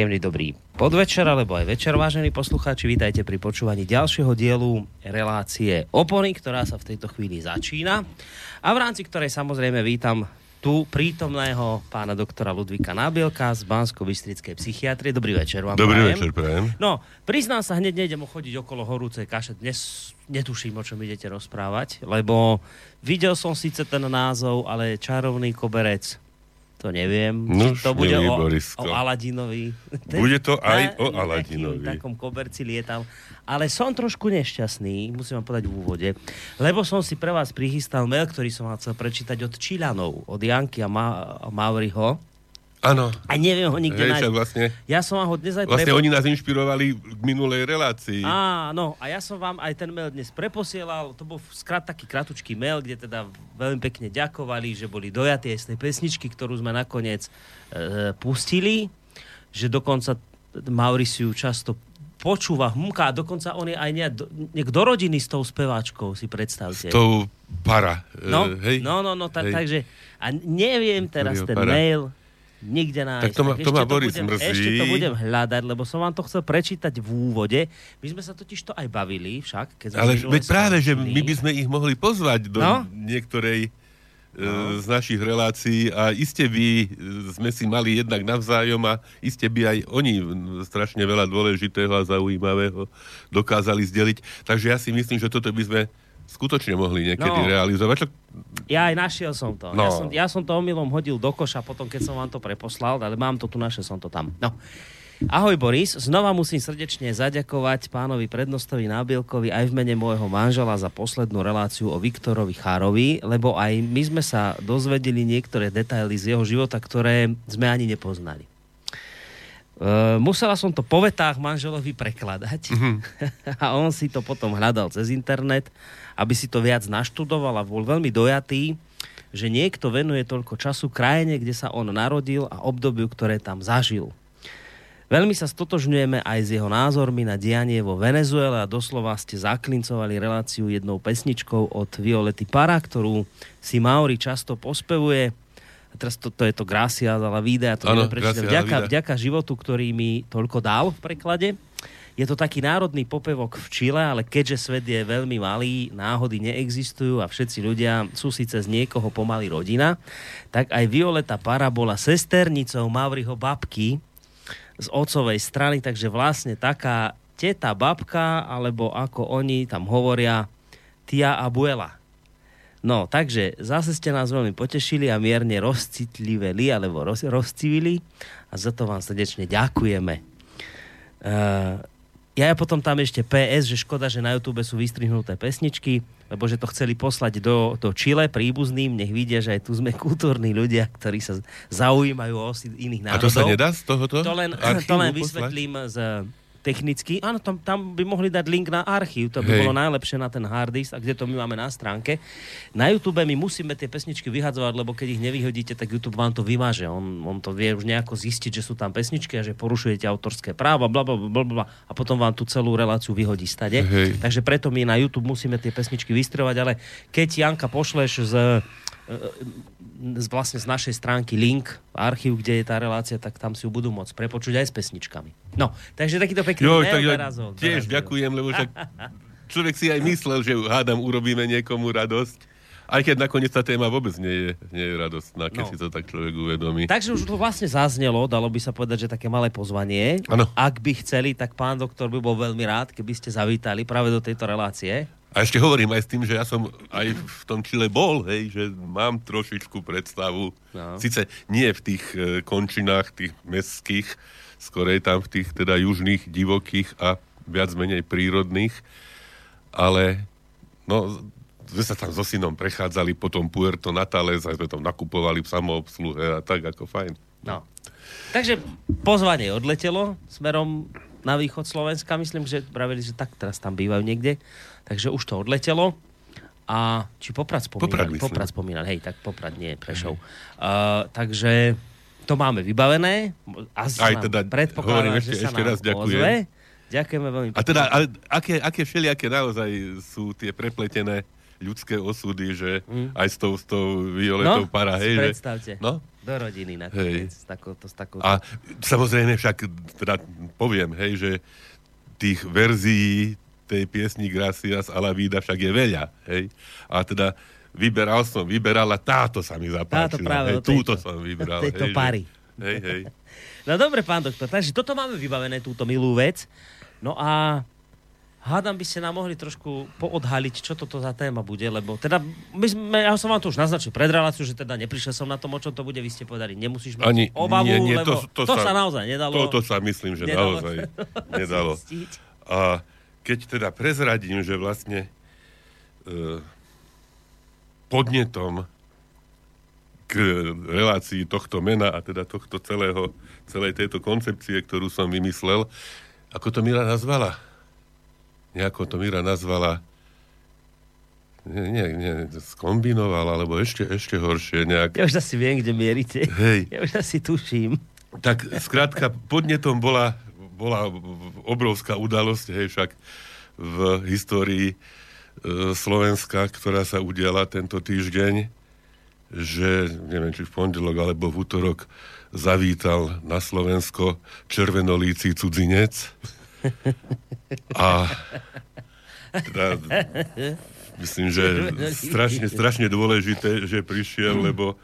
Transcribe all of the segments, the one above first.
Príjemný dobrý podvečer, alebo aj večer, vážení poslucháči. Vítajte pri počúvaní ďalšieho dielu relácie Opony, ktorá sa v tejto chvíli začína. A v rámci ktorej samozrejme vítam tu prítomného pána doktora Ludvíka Nábielka z bansko bystrickej psychiatrie. Dobrý večer vám Dobrý prajem. večer, prajem. No, priznám sa, hneď nejdem chodiť okolo horúcej kaše. Dnes netuším, o čom idete rozprávať, lebo videl som síce ten názov, ale čarovný koberec to neviem. No, to bude o, Borisko. o Aladinovi. Bude to aj o Aladinovi. takým takom koberci lietam. Ale som trošku nešťastný, musím vám povedať v úvode, lebo som si pre vás prichystal mail, ktorý som vám chcel prečítať od Čilanov, od Janky a, Ma- a Mauriho. Áno. A neviem ho nikde nájsť. vlastne, Ja som vám ho dnes aj vlastne prepo- oni nás inšpirovali k minulej relácii. Áno, a ja som vám aj ten mail dnes preposielal, to bol skrat taký kratučký mail, kde teda veľmi pekne ďakovali, že boli dojatí aj z tej pesničky, ktorú sme nakoniec e, pustili, že dokonca Mauriciu často počúva, hmká, a dokonca on je aj nejak do, nejak do rodiny s tou speváčkou, si predstavte. S tou para. No, e, hej? no, no, no, tak, Hej. takže a neviem teraz ten para. mail nikde nájsť. Tak to ma- to ma Boris budem, mrzí. Ešte to budem hľadať, lebo som vám to chcel prečítať v úvode. My sme sa totiž to aj bavili však. Keď sme Ale veď práve, že my by sme ich mohli pozvať do No. niektorej e, z našich relácií a iste by e, sme si mali jednak navzájom a iste by aj oni strašne veľa dôležitého a zaujímavého dokázali zdeliť. Takže ja si myslím, že toto by sme skutočne mohli niekedy No. realizovať. Čo- Ja aj našiel som to. No. Ja, som, ja som to omylom hodil do koša potom, keď som vám to preposlal, ale mám to tu, našiel som to tam. No. Ahoj Boris, znova musím srdečne zaďakovať pánovi prednostovi Nábielkovi aj v mene môjho manžela za poslednú reláciu o Viktorovi Chárovi, lebo aj my sme sa dozvedeli niektoré detaily z jeho života, ktoré sme ani nepoznali. Uh, musela som to po vetách manželovi prekladať a on si to potom hľadal cez internet, aby si to viac naštudoval a bol veľmi dojatý, že niekto venuje toľko času krajine, kde sa on narodil a obdobiu, ktoré tam zažil. Veľmi sa stotožňujeme aj s jeho názormi na dianie vo Venezuele a doslova ste zaklincovali reláciu jednou pesničkou od Violety Para, ktorú si Mauri často pospevuje. A teraz to, to je to Gracia la vida, to la Vďaka, vďaka životu, ktorý mi toľko dal v preklade. Je to taký národný popevok v Čile, ale keďže svet je veľmi malý, náhody neexistujú a všetci ľudia sú síce z niekoho pomaly rodina, tak aj Violeta Para bola sesternicou Mauriho babky z otcovej strany, takže vlastne taká teta babka, alebo ako oni tam hovoria, tia abuela. No, takže zase ste nás veľmi potešili a mierne rozcitliveli, alebo roz, rozcivili a za to vám srdečne ďakujeme. Uh, ja potom tam ešte PS, že škoda, že na YouTube sú vystrihnuté pesničky, lebo že to chceli poslať do, do Chile príbuzným, nech vidia, že aj tu sme kultúrni ľudia, ktorí sa zaujímajú o osud iných A národov. to sa nedá z tohoto? To len, to len poslať? vysvetlím z technicky. Áno, tam, tam by mohli dať link na archív, to by Hej. bolo najlepšie na ten hard disk, a kde to my máme na stránke. Na YouTube my musíme tie pesničky vyhadzovať, lebo keď ich nevyhodíte, tak YouTube vám to vymaže. On, on to vie už nejako zistiť, že sú tam pesničky a že porušujete autorské práva, bla, bla, bla, bla, bla, a potom vám tú celú reláciu vyhodí stade. Hej. Takže preto my na YouTube musíme tie pesničky vystrovať, ale keď Janka pošleš z z, vlastne z našej stránky link, archív, kde je tá relácia, tak tam si ju budú môcť prepočuť aj s pesničkami. No, takže takýto pekný Jo, tak ja tiež ďakujem, lebo však človek si aj myslel, že hádam urobíme niekomu radosť. Aj keď nakoniec tá téma vôbec nie je, nie je radostná, keď No. si to tak človek uvedomí. Takže už to vlastne zaznelo, dalo by sa povedať, že také malé pozvanie. Áno. Ak by chceli, tak pán doktor by bol veľmi rád, keby ste zavítali práve do tejto relácie. A ešte hovorím aj s tým, že ja som aj v tom Čile bol, hej, že mám trošičku predstavu. No. Sice nie v tých e, končinách, tých mestských, skorej tam v tých teda južných, divokých a viac menej prírodných, ale no, sme sa tam so synom prechádzali po tom Puerto Natales a sme tam nakupovali v samoobsluhe a tak ako fajn. No. Takže pozvanie odletelo smerom na východ Slovenska. Myslím, že pravili, že tak teraz tam bývajú niekde. Takže už to odletelo. A či Poprad Poprad, spomínali? myslím. Poprad spomínali. Hej, tak Poprad nie, Prešov. Uh, takže to máme vybavené. A Aj teda hovorím ešte- že sa ešte raz ďakujem. ozve. Ďakujeme veľmi A teda, ale aké, aké všelijaké naozaj sú tie prepletené ľudské osudy, že Mm. aj s tou, s tou violetou No, para, hej, že, predstavte. no, Do rodiny nakoniec. S takou, s takou... A samozrejme však, teda poviem, hej, že tých verzií tej piesni Gracias a la vida však je veľa, hej. A teda vyberal som, vyberala, táto sa mi zapáčila. Táto práve, hej, túto som vybral. Tejto hej, pary. Hej, hej. No dobre, pán doktor, takže toto máme vybavené, túto milú vec. No a hádam by ste nám mohli trošku poodhaliť, čo toto za téma bude, lebo teda my sme, ja som vám to už naznačil pred reláciu, že teda neprišiel som na tom, o čom to bude, vy ste povedali, nemusíš mať Ani, obavu, nie, nie, lebo to, to, to sa, sa naozaj nedalo. To, to sa myslím, že nedalo, naozaj nedalo. A keď teda prezradím, že vlastne e, podnetom k relácii tohto mena a teda tohto celého, celej tejto koncepcie, ktorú som vymyslel, ako to Mira nazvala? Nejako to Mira nazvala nie, nie, nie, skombinovala, alebo ešte, ešte horšie nejak. Ja už asi viem, kde mierite. Hej. Ja už asi tuším. Tak skrátka, podnetom bola, bola obrovská udalosť, hej, však v histórii Slovenska, ktorá sa udiala tento týždeň, že, neviem, či v pondelok alebo v útorok zavítal na Slovensko červenolící cudzinec. A teda, myslím, že strašne, strašne dôležité, že prišiel, lebo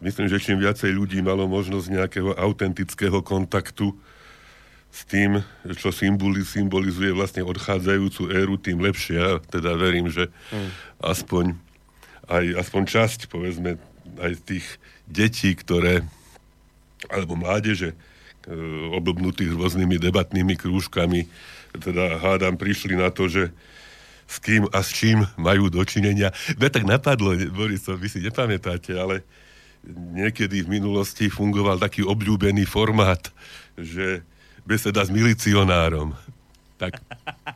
myslím, že čím viacej ľudí malo možnosť nejakého autentického kontaktu s tým, čo symboli, symbolizuje vlastne odchádzajúcu éru, tým lepšie. Ja teda verím, že aspoň aj aspoň časť, povedzme, aj tých detí, ktoré, alebo mládeže, e, oblbnutých rôznymi debatnými krúžkami, teda hádam, prišli na to, že s kým a s čím majú dočinenia. Mňa tak napadlo, Boris, vy si nepamätáte, ale niekedy v minulosti fungoval taký obľúbený formát, že beseda s milicionárom tak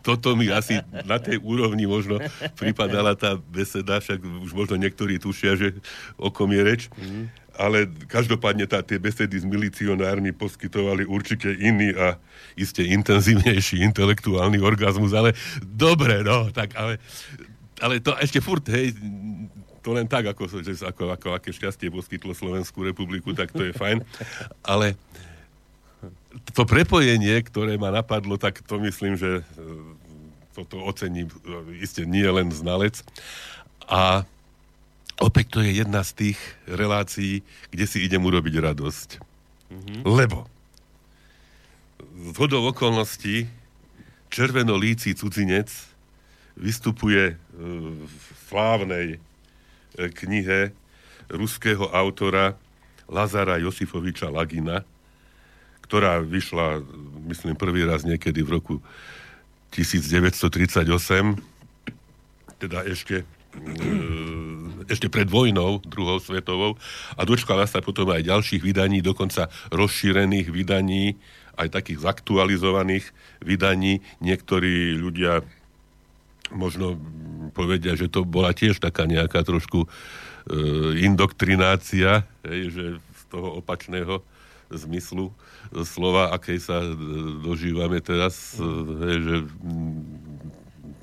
toto mi asi na tej úrovni možno pripadala tá beseda, však už možno niektorí tušia, že o kom je reč. Mm. Ale každopádne tá, tie besedy s milicionármi poskytovali určite iný a iste intenzívnejší intelektuálny orgazmus, ale dobre, no, tak ale, ale to ešte furt, hej, to len tak, ako, že, ako, ako aké šťastie poskytlo Slovenskú republiku, tak to je fajn. Ale to prepojenie, ktoré ma napadlo, tak to myslím, že e, toto ocení e, iste nie len znalec. A opäť to je jedna z tých relácií, kde si idem urobiť radosť. Mm-hmm. Lebo z hodou okolností červenolící cudzinec vystupuje v slávnej e, knihe ruského autora Lazara Josifoviča Lagina, ktorá vyšla, myslím, prvý raz niekedy v roku 1938, teda ešte e, ešte pred vojnou, druhou svetovou, a dočkala sa potom aj ďalších vydaní, dokonca rozšírených vydaní, aj takých zaktualizovaných vydaní. Niektorí ľudia možno povedia, že to bola tiež taká nejaká trošku e, indoktrinácia, že z toho opačného zmyslu slova, akej sa e, dožívame teraz, e, hej, že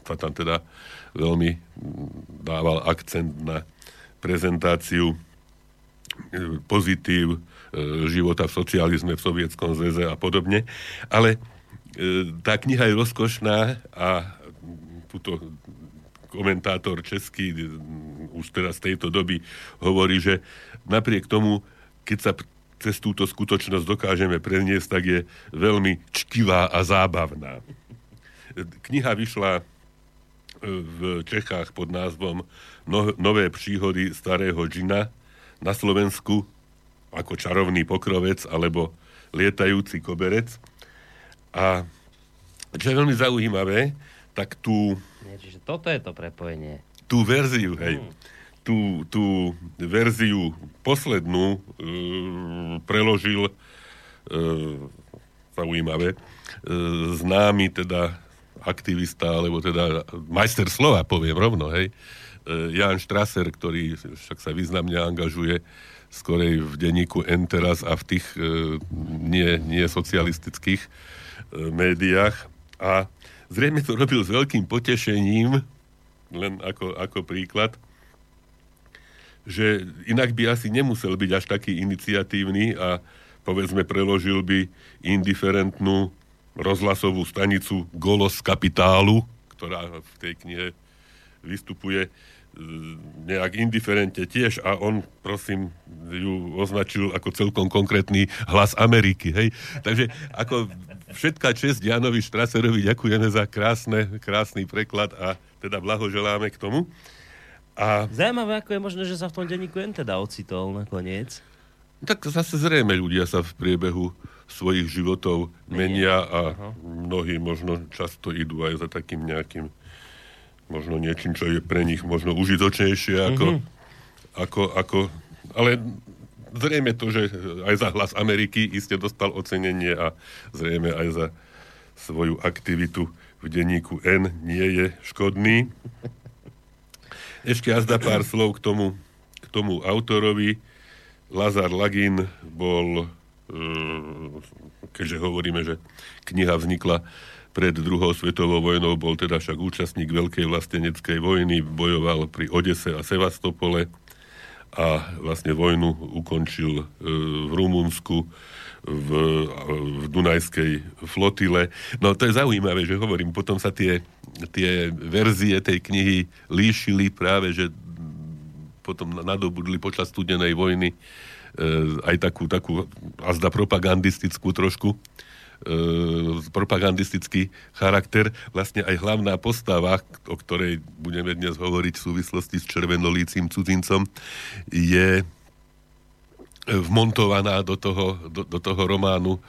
sa tam teda veľmi dával akcent na prezentáciu e, pozitív života v socializme, v sovietskom zväze a podobne. Ale tá kniha je rozkošná a túto komentátor český už teraz z tejto doby hovorí, že napriek tomu, keď sa cez túto skutočnosť dokážeme preniesť, tak je veľmi čkivá a zábavná. Kniha vyšla e, v Čechách pod názvom no, Nové príhody starého džina na Slovensku ako čarovný pokrovec alebo lietajúci koberec. A čo je veľmi zaujímavé, tak tú... Nie, čiže toto je to prepojenie. Tú verziu, hej. Mm tú, tú verziu poslednú e, preložil e, zaujímavé e, známy teda aktivista, alebo teda majster slova, poviem rovno, hej, e, Jan Strasser, ktorý však sa významne angažuje skorej v denníku Enteras a v tých e, nie, nie socialistických e, médiách. A zrejme to robil s veľkým potešením, len ako, ako príklad, že inak by asi nemusel byť až taký iniciatívny a povedzme preložil by indiferentnú rozhlasovú stanicu Golos Kapitálu, ktorá v tej knihe vystupuje nejak indiferente tiež a on, prosím, ju označil ako celkom konkrétny hlas Ameriky, hej. Takže ako všetká čest Janovi Štraserovi ďakujeme za krásne, krásny preklad a teda blahoželáme k tomu. A... Zajímavé, ako je možné, že sa v tom denníku jen teda ocitol nakoniec. Tak zase zrejme ľudia sa v priebehu svojich životov menia, menia a Aha. mnohí možno často idú aj za takým nejakým možno niečím, čo je pre nich možno užitočnejšie ako, mm-hmm. ako, ako ale zrejme to, že aj za hlas Ameriky iste dostal ocenenie a zrejme aj za svoju aktivitu v denníku N nie je škodný. Ešte jazda pár slov k tomu, k tomu autorovi. Lazar Lagin bol, e, keďže hovoríme, že kniha vznikla pred druhou svetovou vojnou bol teda však účastník Veľkej vlasteneckej vojny, bojoval pri Odese a Sevastopole a vlastne vojnu ukončil e, v Rumunsku v, v Dunajskej flotile. No to je zaujímavé, že hovorím, potom sa tie, tie verzie tej knihy líšili práve, že potom nadobudli počas studenej vojny e, aj takú, takú azda propagandistickú trošku e, propagandistický charakter. Vlastne aj hlavná postava, o ktorej budeme dnes hovoriť v súvislosti s červenolícím cudzincom, je vmontovaná do toho, do, do toho románu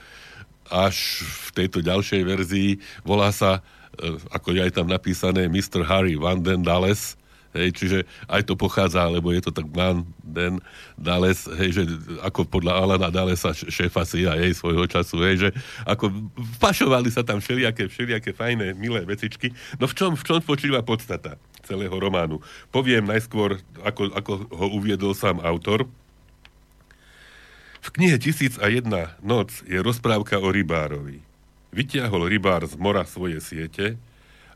až v tejto ďalšej verzii. Volá sa, e, ako je aj tam napísané, Mr. Harry Van Den Dales, Hej, čiže aj to pochádza, lebo je to tak Van Den Dales, hej, že ako podľa Alana Dalesa, šéfa CIA svojho času, hej, že ako pašovali sa tam všelijaké, všelijaké fajné, milé vecičky. No v čom, v čom spočíva podstata celého románu? Poviem najskôr, ako, ako ho uviedol sám autor. V knihe Tisíc a jedna noc je rozprávka o rybárovi. Vytiahol rybár z mora svoje siete,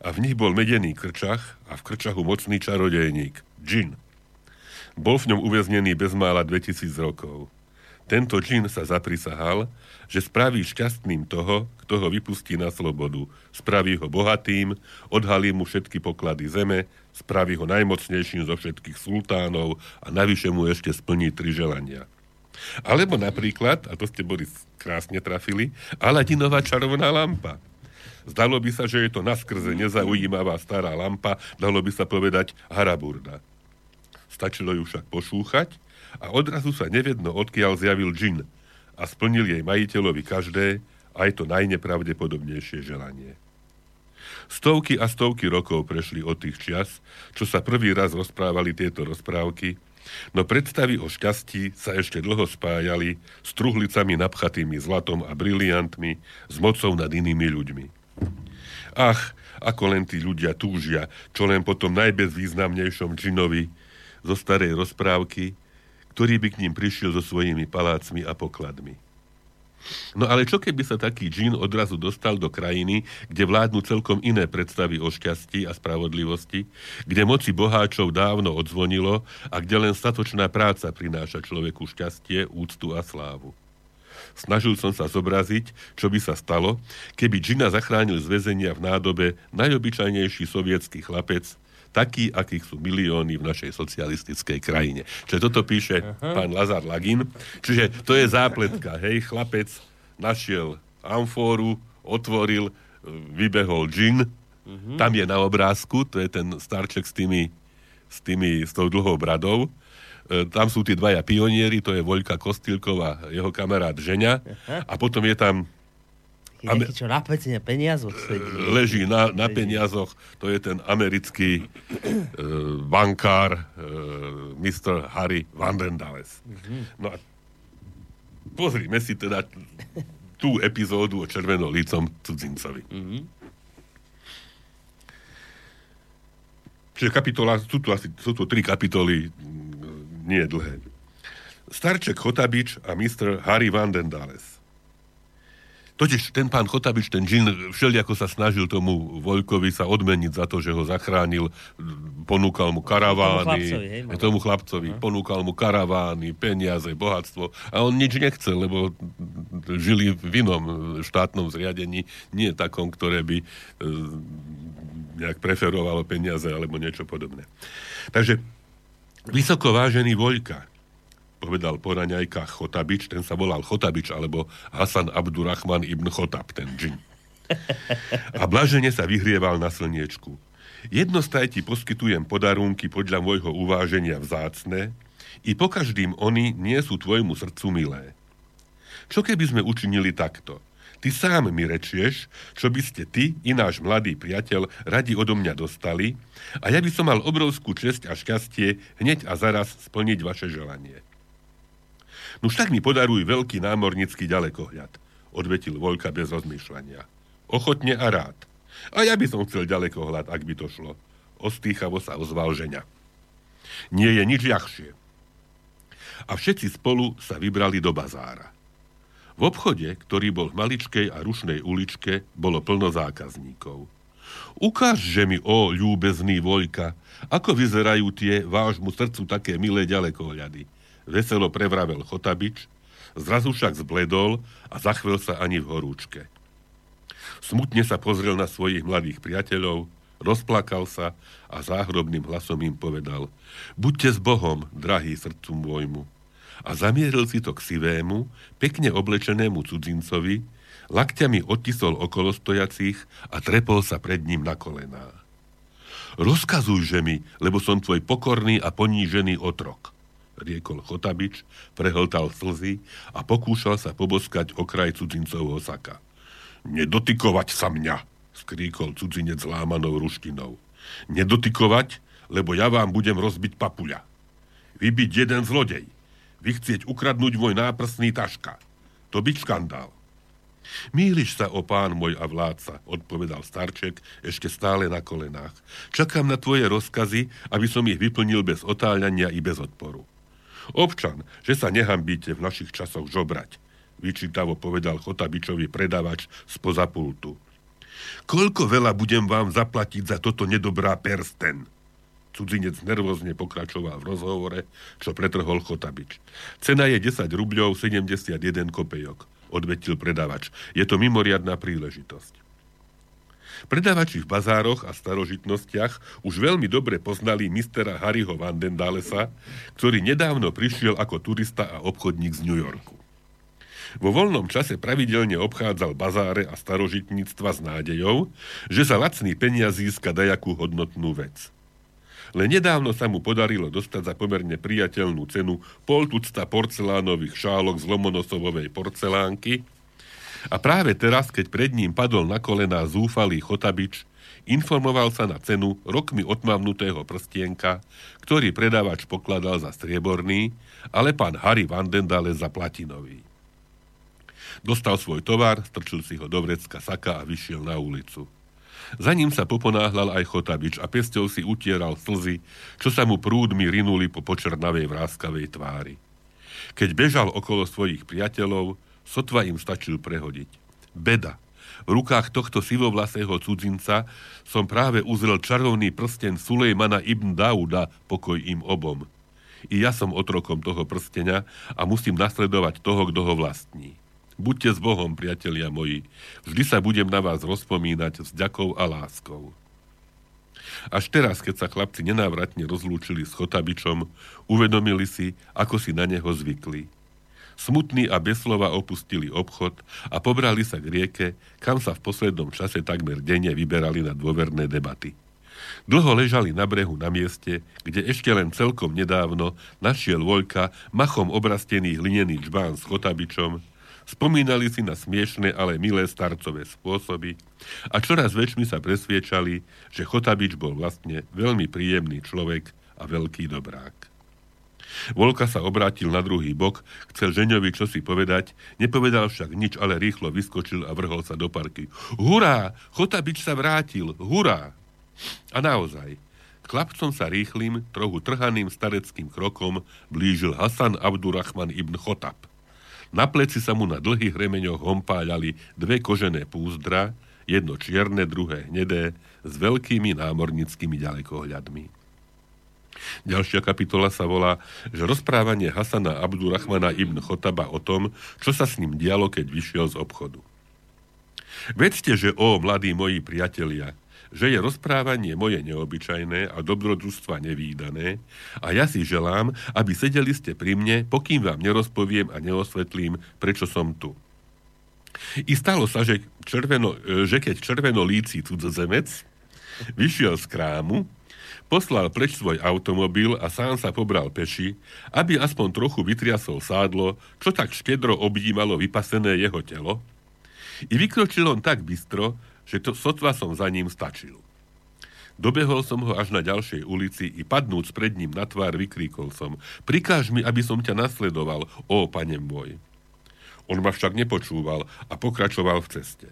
a v nich bol medený krčach a v krčahu mocný čarodejník, džin. Bol v ňom uväznený bezmála 2000 rokov. Tento džin sa zaprisahal, že spraví šťastným toho, kto ho vypustí na slobodu. Spraví ho bohatým, odhalí mu všetky poklady zeme, spraví ho najmocnejším zo všetkých sultánov a navyše mu ešte splní tri želania. Alebo napríklad, a to ste boli krásne trafili, Aladinová čarovná lampa – Zdalo by sa, že je to naskrze nezaujímavá stará lampa, dalo by sa povedať haraburda. Stačilo ju však pošúchať a odrazu sa nevedno, odkiaľ zjavil džin a splnil jej majiteľovi každé, aj to najnepravdepodobnejšie želanie. Stovky a stovky rokov prešli od tých čias, čo sa prvý raz rozprávali tieto rozprávky, no predstavy o šťastí sa ešte dlho spájali s truhlicami napchatými zlatom a briliantmi, s mocou nad inými ľuďmi. Ach, ako len tí ľudia túžia, čo len po tom najbezvýznamnejšom džinovi zo starej rozprávky, ktorý by k ním prišiel so svojimi palácmi a pokladmi. No ale čo keby sa taký džin odrazu dostal do krajiny, kde vládnu celkom iné predstavy o šťastí a spravodlivosti, kde moci boháčov dávno odzvonilo a kde len statočná práca prináša človeku šťastie, úctu a slávu. Snažil som sa zobraziť, čo by sa stalo, keby Džina zachránil z väzenia v nádobe najobyčajnejší sovietský chlapec, taký, akých sú milióny v našej socialistickej krajine. Čiže toto píše Aha. pán Lazar Lagin. Čiže to je zápletka. Hej, chlapec našiel amfóru, otvoril, vybehol džin, uh-huh. tam je na obrázku, to je ten starček s tými, s tými, s tou dlhou bradou, E, tam sú tí dvaja pionieri, to je Voľka Kostilková, jeho kamarát Ženia. A potom je tam Ame- čo na peniazoch sedí. Leží na, na peniazoch, to je ten americký uh, bankár uh, Mr. Harry Vandendales. Uh-huh. No a pozrime si teda tú epizódu o červenolícom cudzincovi. Uh-huh. Čiže kapitola, sú tu asi sú tu tri kapitoly nie je dlhé. Starček Chotabič a mistr Harry Vandendales. Totiž ten pán Chotabič, ten džin, všelijako sa snažil tomu Voľkovi sa odmeniť za to, že ho zachránil, ponúkal mu karavány, tomu chlapcovi, hej, tomu chlapcovi uh-huh. ponúkal mu karavány, peniaze, bohatstvo a on nič nechcel, lebo žili v inom štátnom zriadení, nie takom, ktoré by e, nejak preferovalo peniaze alebo niečo podobné. Takže vysoko vážený Voľka, povedal po raňajkách Chotabič, ten sa volal Chotabič, alebo Hasan Abdurrahman ibn Chotab, ten džin. A blažene sa vyhrieval na slniečku. Jednostaj poskytujem podarunky podľa môjho uváženia vzácne, i po každým oni nie sú tvojmu srdcu milé. Čo keby sme učinili takto? Ty sám mi rečieš, čo by ste ty i náš mladý priateľ radi odo mňa dostali a ja by som mal obrovskú česť a šťastie hneď a zaraz splniť vaše želanie. Nuž tak mi podaruj veľký námornický ďalekohľad, odvetil Voľka bez rozmýšľania. Ochotne a rád. A ja by som chcel ďalekohľad, ak by to šlo. Ostýchavo sa ozval ženia. Nie je nič ľahšie. A všetci spolu sa vybrali do bazára. V obchode, ktorý bol v maličkej a rušnej uličke, bolo plno zákazníkov. Ukážže mi, o ľúbezný Voľka, ako vyzerajú tie vášmu srdcu také milé ďalekohľady veselo prevravel Chotabič, zrazu však zbledol a zachvel sa ani v horúčke. Smutne sa pozrel na svojich mladých priateľov, rozplakal sa a záhrobným hlasom im povedal Buďte s Bohom, drahý srdcu môjmu. A zamieril si to k sivému, pekne oblečenému cudzincovi, lakťami odtisol okolo stojacích a trepol sa pred ním na kolená. Rozkazujže mi, lebo som tvoj pokorný a ponížený otrok riekol Chotabič, prehltal slzy a pokúšal sa poboskať okraj cudzincovho saka. Nedotykovať sa mňa, skríkol cudzinec lámanou ruštinou. Nedotykovať, lebo ja vám budem rozbiť papuľa. Vy byť jeden zlodej. Vy chcieť ukradnúť môj náprsný taška. To byť škandál. Míliš sa, o pán môj a vládca, odpovedal starček, ešte stále na kolenách. Čakám na tvoje rozkazy, aby som ich vyplnil bez otáľania i bez odporu. Občan, že sa nehambíte v našich časoch žobrať, vyčítavo povedal Chotabičovi predavač spoza pultu. Koľko veľa budem vám zaplatiť za toto nedobrá persten? Cudzinec nervózne pokračoval v rozhovore, čo pretrhol Chotabič. Cena je 10 rubľov 71 kopejok, odvetil predavač. Je to mimoriadná príležitosť. Predávači v bazároch a starožitnostiach už veľmi dobre poznali mistera Harryho Vandendalesa, ktorý nedávno prišiel ako turista a obchodník z New Yorku. Vo voľnom čase pravidelne obchádzal bazáre a starožitníctva s nádejou, že za lacný peniaz získa dajakú hodnotnú vec. Len nedávno sa mu podarilo dostať za pomerne priateľnú cenu pol tucta porcelánových šálok z lomonosovovej porcelánky, a práve teraz, keď pred ním padol na kolená zúfalý Chotabič, informoval sa na cenu rokmi otmavnutého prstienka, ktorý predávač pokladal za strieborný, ale pán Harry Vandendale za platinový. Dostal svoj tovar, strčil si ho do vrecka saka a vyšiel na ulicu. Za ním sa poponáhľal aj Chotabič a pesťou si utieral slzy, čo sa mu prúdmi rinuli po počernavej vráskavej tvári. Keď bežal okolo svojich priateľov, Sotva im stačil prehodiť. Beda. V rukách tohto sivovlasého cudzinca som práve uzrel čarovný prsten Sulejmana ibn Dauda, pokoj im obom. I ja som otrokom toho prstenia a musím nasledovať toho, kto ho vlastní. Buďte s Bohom, priatelia moji. Vždy sa budem na vás rozpomínať s ďakou a láskou. Až teraz, keď sa chlapci nenávratne rozlúčili s Chotabičom, uvedomili si, ako si na neho zvykli. Smutní a bez slova opustili obchod a pobrali sa k rieke, kam sa v poslednom čase takmer denne vyberali na dôverné debaty. Dlho ležali na brehu na mieste, kde ešte len celkom nedávno našiel Voľka machom obrastený hlinený čbán s chotabičom, spomínali si na smiešne, ale milé starcové spôsoby a čoraz väčšmi sa presviečali, že Chotabič bol vlastne veľmi príjemný človek a veľký dobrák. Volka sa obrátil na druhý bok, chcel Žeňovi čosi povedať, nepovedal však nič, ale rýchlo vyskočil a vrhol sa do parky. Hurá! Chotabič sa vrátil! Hurá! A naozaj, chlapcom sa rýchlým, trochu trhaným stareckým krokom blížil Hasan Abdurrahman ibn Chotab. Na pleci sa mu na dlhých remeňoch hompáľali dve kožené púzdra, jedno čierne, druhé hnedé, s veľkými námornickými ďalekohľadmi. Ďalšia kapitola sa volá, že rozprávanie Hasana Abdurrahmana ibn Chotaba o tom, čo sa s ním dialo, keď vyšiel z obchodu. Vedzte, že o, mladí moji priatelia, že je rozprávanie moje neobyčajné a dobrodružstva nevýdané a ja si želám, aby sedeli ste pri mne, pokým vám nerozpoviem a neosvetlím, prečo som tu. I stalo sa, že, červeno, e, že keď červenolíci cudzozemec vyšiel z krámu, poslal preč svoj automobil a sám sa pobral peši, aby aspoň trochu vytriasol sádlo, čo tak štedro objímalo vypasené jeho telo. I vykročil on tak bystro, že to sotva som za ním stačil. Dobehol som ho až na ďalšej ulici i padnúc pred ním na tvár vykríkol som. Prikáž mi, aby som ťa nasledoval, ó, pane môj. On ma však nepočúval a pokračoval v ceste.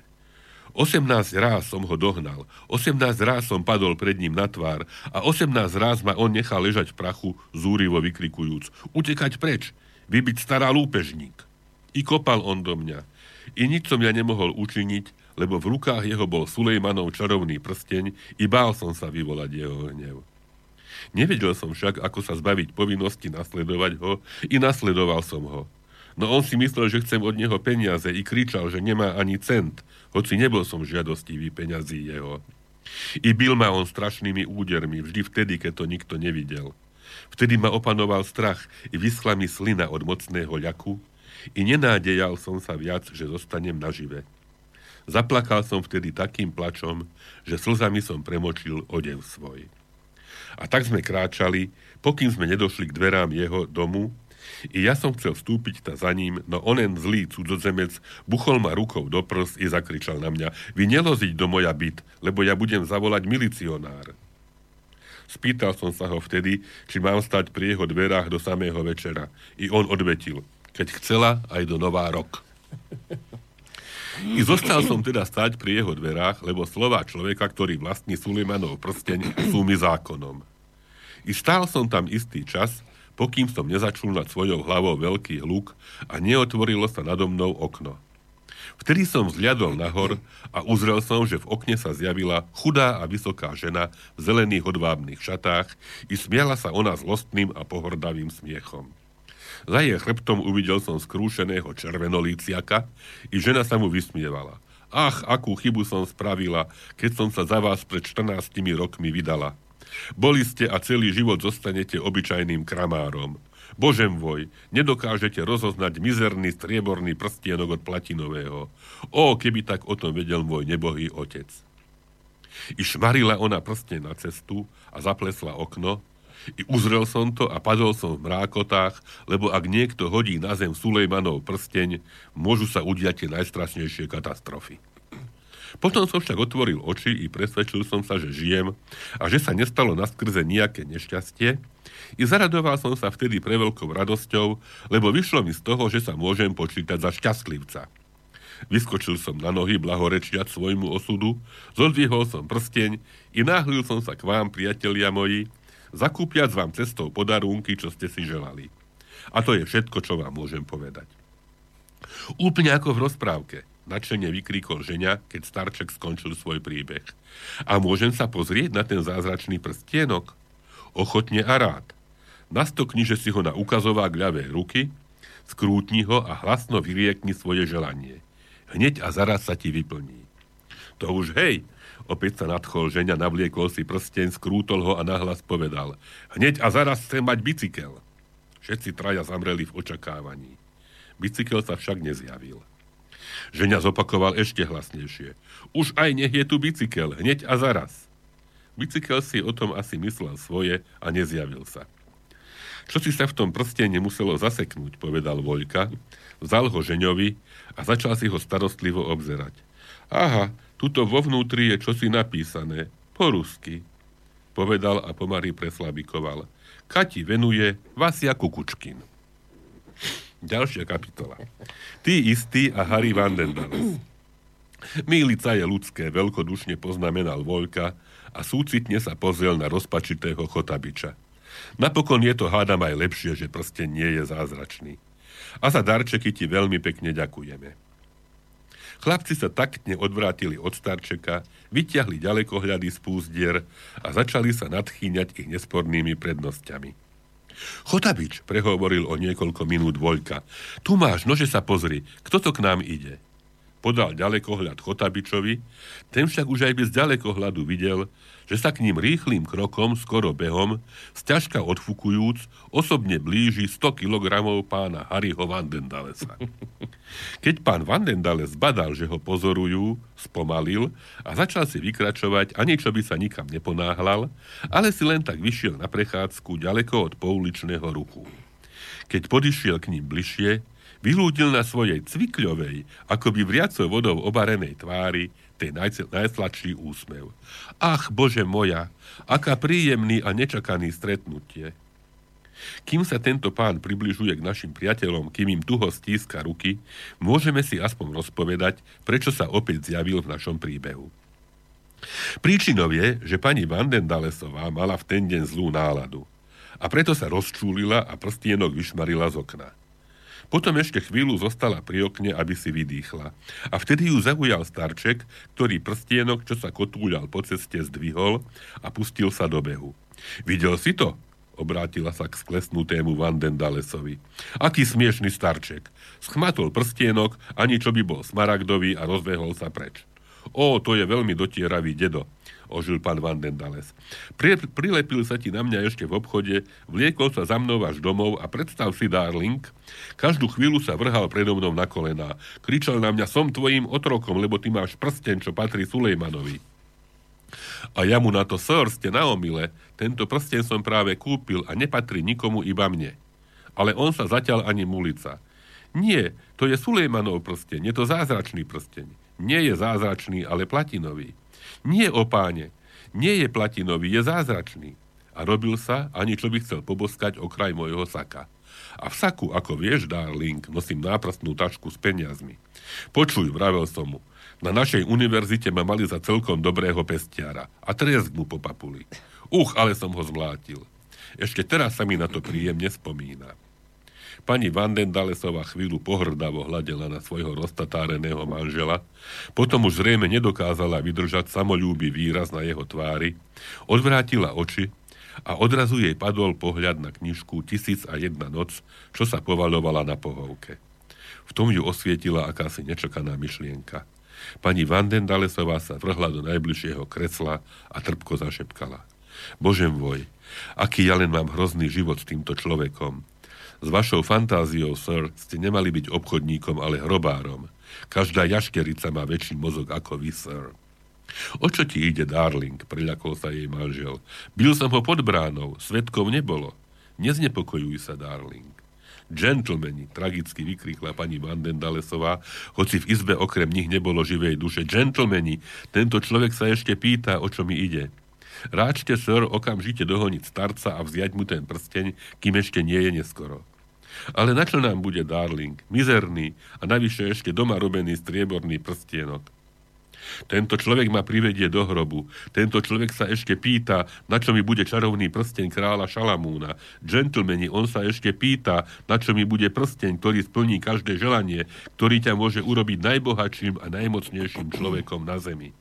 18 ráz som ho dohnal, 18 ráz som padol pred ním na tvár a 18 ráz ma on nechal ležať v prachu, zúrivo vykrikujúc. Utekať preč, vybiť stará lúpežník. I kopal on do mňa. I nič som ja nemohol učiniť, lebo v rukách jeho bol Sulejmanov čarovný prsteň i bál som sa vyvolať jeho hnev. Nevedel som však, ako sa zbaviť povinnosti nasledovať ho i nasledoval som ho. No on si myslel, že chcem od neho peniaze i kričal, že nemá ani cent, hoci nebol som žiadostivý peňazí jeho. I bil ma on strašnými údermi, vždy vtedy, keď to nikto nevidel. Vtedy ma opanoval strach i vyschla mi slina od mocného ľaku i nenádejal som sa viac, že zostanem nažive. Zaplakal som vtedy takým plačom, že slzami som premočil odev svoj. A tak sme kráčali, pokým sme nedošli k dverám jeho domu, i ja som chcel vstúpiť ta za ním, no onen zlý cudzozemec buchol ma rukou do prs i zakričal na mňa, vy neloziť do moja byt, lebo ja budem zavolať milicionár. Spýtal som sa ho vtedy, či mám stať pri jeho dverách do samého večera. I on odvetil, keď chcela, aj do nová rok. I zostal som teda stať pri jeho dverách, lebo slova človeka, ktorý vlastní Sulimanov prsteň, sú mi zákonom. I stál som tam istý čas, pokým som nezačul nad svojou hlavou veľký hluk a neotvorilo sa nado mnou okno. Vtedy som vzliadol nahor a uzrel som, že v okne sa zjavila chudá a vysoká žena v zelených hodvábnych šatách i smiala sa ona zlostným a pohordavým smiechom. Za jej chrbtom uvidel som skrúšeného červenolíciaka i žena sa mu vysmievala. Ach, akú chybu som spravila, keď som sa za vás pred 14 rokmi vydala. Boli ste a celý život zostanete obyčajným kramárom. Božem voj, nedokážete rozoznať mizerný strieborný prstienok od platinového. O, keby tak o tom vedel môj nebohý otec. I šmarila ona prstne na cestu a zaplesla okno, i uzrel som to a padol som v mrákotách, lebo ak niekto hodí na zem Sulejmanov prsteň, môžu sa udiať tie najstrašnejšie katastrofy. Potom som však otvoril oči i presvedčil som sa, že žijem a že sa nestalo na skrze nejaké nešťastie i zaradoval som sa vtedy pre veľkou radosťou, lebo vyšlo mi z toho, že sa môžem počítať za šťastlivca. Vyskočil som na nohy, blahorečiať svojmu osudu, zodvihol som prsteň i náhlil som sa k vám, priatelia moji, zakúpiac vám cestou podarunky, čo ste si želali. A to je všetko, čo vám môžem povedať. Úplne ako v rozprávke, nadšene vykríkol ženia, keď starček skončil svoj príbeh. A môžem sa pozrieť na ten zázračný prstienok? Ochotne a rád. Nastokni, že si ho na ukazovák ľavej ruky, skrútni ho a hlasno vyriekni svoje želanie. Hneď a zaraz sa ti vyplní. To už hej, Opäť sa nadchol ženia, navliekol si prsteň, skrútol ho a nahlas povedal. Hneď a zaraz chcem mať bicykel. Všetci traja zamreli v očakávaní. Bicykel sa však nezjavil. Ženia zopakoval ešte hlasnejšie. Už aj nech je tu bicykel, hneď a zaraz. Bicykel si o tom asi myslel svoje a nezjavil sa. Čo si sa v tom prstene muselo zaseknúť, povedal Voľka, vzal ho ženiovi a začal si ho starostlivo obzerať. Aha, Tuto vo vnútri je čosi napísané, po rusky, povedal a pomary preslabikoval. Kati venuje Vasia Kukučkin. Ďalšia kapitola. Ty istý a Harry Vandendales. Mílica je ľudské, veľkodušne poznamenal Voľka a súcitne sa pozrel na rozpačitého Chotabiča. Napokon je to hádam aj lepšie, že prsten nie je zázračný. A za darčeky ti veľmi pekne ďakujeme. Chlapci sa taktne odvrátili od starčeka, vyťahli ďalekohľady z púzdier a začali sa nadchýňať ich nespornými prednosťami. Chotabič, prehovoril o niekoľko minút Voľka. Tu máš, nože sa pozri, kto to k nám ide? Podal ďalekohľad Chotabičovi, ten však už aj bez ďalekohľadu videl, že sa k ním rýchlým krokom, skoro behom, sťažka odfukujúc, osobne blíži 100 kg pána Harryho Vandendalesa. Keď pán Vandendales badal, že ho pozorujú, spomalil a začal si vykračovať, ani čo by sa nikam neponáhlal, ale si len tak vyšiel na prechádzku ďaleko od pouličného ruchu. Keď podišiel k ním bližšie, vylúdil na svojej cvikľovej, akoby vriacou vodou obarenej tvári, tej najsladší úsmev. Ach, Bože moja, aká príjemný a nečakaný stretnutie. Kým sa tento pán približuje k našim priateľom, kým im tuho stíska ruky, môžeme si aspoň rozpovedať, prečo sa opäť zjavil v našom príbehu. Príčinou je, že pani Vandendalesová mala v ten deň zlú náladu a preto sa rozčúlila a prstienok vyšmarila z okna. Potom ešte chvíľu zostala pri okne, aby si vydýchla. A vtedy ju zaujal starček, ktorý prstienok, čo sa kotúľal po ceste, zdvihol a pustil sa do behu. Videl si to? Obrátila sa k sklesnutému Vandendalesovi. Aký smiešný starček. Schmatol prstienok, ani čo by bol smaragdový a rozbehol sa preč. O, to je veľmi dotieravý dedo, ožil pán Vandendales. Pri, prilepil sa ti na mňa ešte v obchode, vliekol sa za mnou až domov a predstav si, darling, každú chvíľu sa vrhal predo mnou na kolená. Kričal na mňa, som tvojim otrokom, lebo ty máš prsten, čo patrí Sulejmanovi. A ja mu na to, sir, ste na omile, tento prsten som práve kúpil a nepatrí nikomu iba mne. Ale on sa zatiaľ ani mulica. Nie, to je Sulejmanov prsten, je to zázračný prsteň. Nie je zázračný, ale platinový. Nie o páne. Nie je platinový, je zázračný. A robil sa, ani čo by chcel poboskať okraj mojho saka. A v saku, ako vieš, darling, nosím náprstnú tašku s peniazmi. Počuj, vravel som mu, na našej univerzite ma mali za celkom dobrého pestiara a tresk mu po papuli. Uch, ale som ho zmlátil. Ešte teraz sa mi na to príjemne spomína. Pani Vandendalesová chvíľu pohrdavo hľadela na svojho roztatáreného manžela, potom už zrejme nedokázala vydržať samolúby výraz na jeho tvári, odvrátila oči a odrazu jej padol pohľad na knižku Tisíc a jedna noc, čo sa povalovala na pohovke. V tom ju osvietila akási nečakaná myšlienka. Pani Vandendalesová sa vrhla do najbližšieho kresla a trpko zašepkala. Bože môj, aký ja len mám hrozný život s týmto človekom. S vašou fantáziou, sir, ste nemali byť obchodníkom, ale hrobárom. Každá jaškerica má väčší mozog ako vy, sir. O čo ti ide, darling? Priľakol sa jej manžel. Bil som ho pod bránou, svetkov nebolo. Neznepokojuj sa, darling. Gentlemani, tragicky vykríkla pani Vandendalesová, hoci v izbe okrem nich nebolo živej duše. Gentlemani, tento človek sa ešte pýta, o čo mi ide. Ráčte, sir, okamžite dohoniť starca a vziať mu ten prsteň, kým ešte nie je neskoro. Ale na čo nám bude darling? Mizerný a navyše ešte doma robený strieborný prstienok. Tento človek ma privedie do hrobu. Tento človek sa ešte pýta, na čo mi bude čarovný prsteň kráľa Šalamúna. Gentlemani, on sa ešte pýta, na čo mi bude prsteň, ktorý splní každé želanie, ktorý ťa môže urobiť najbohatším a najmocnejším človekom na zemi.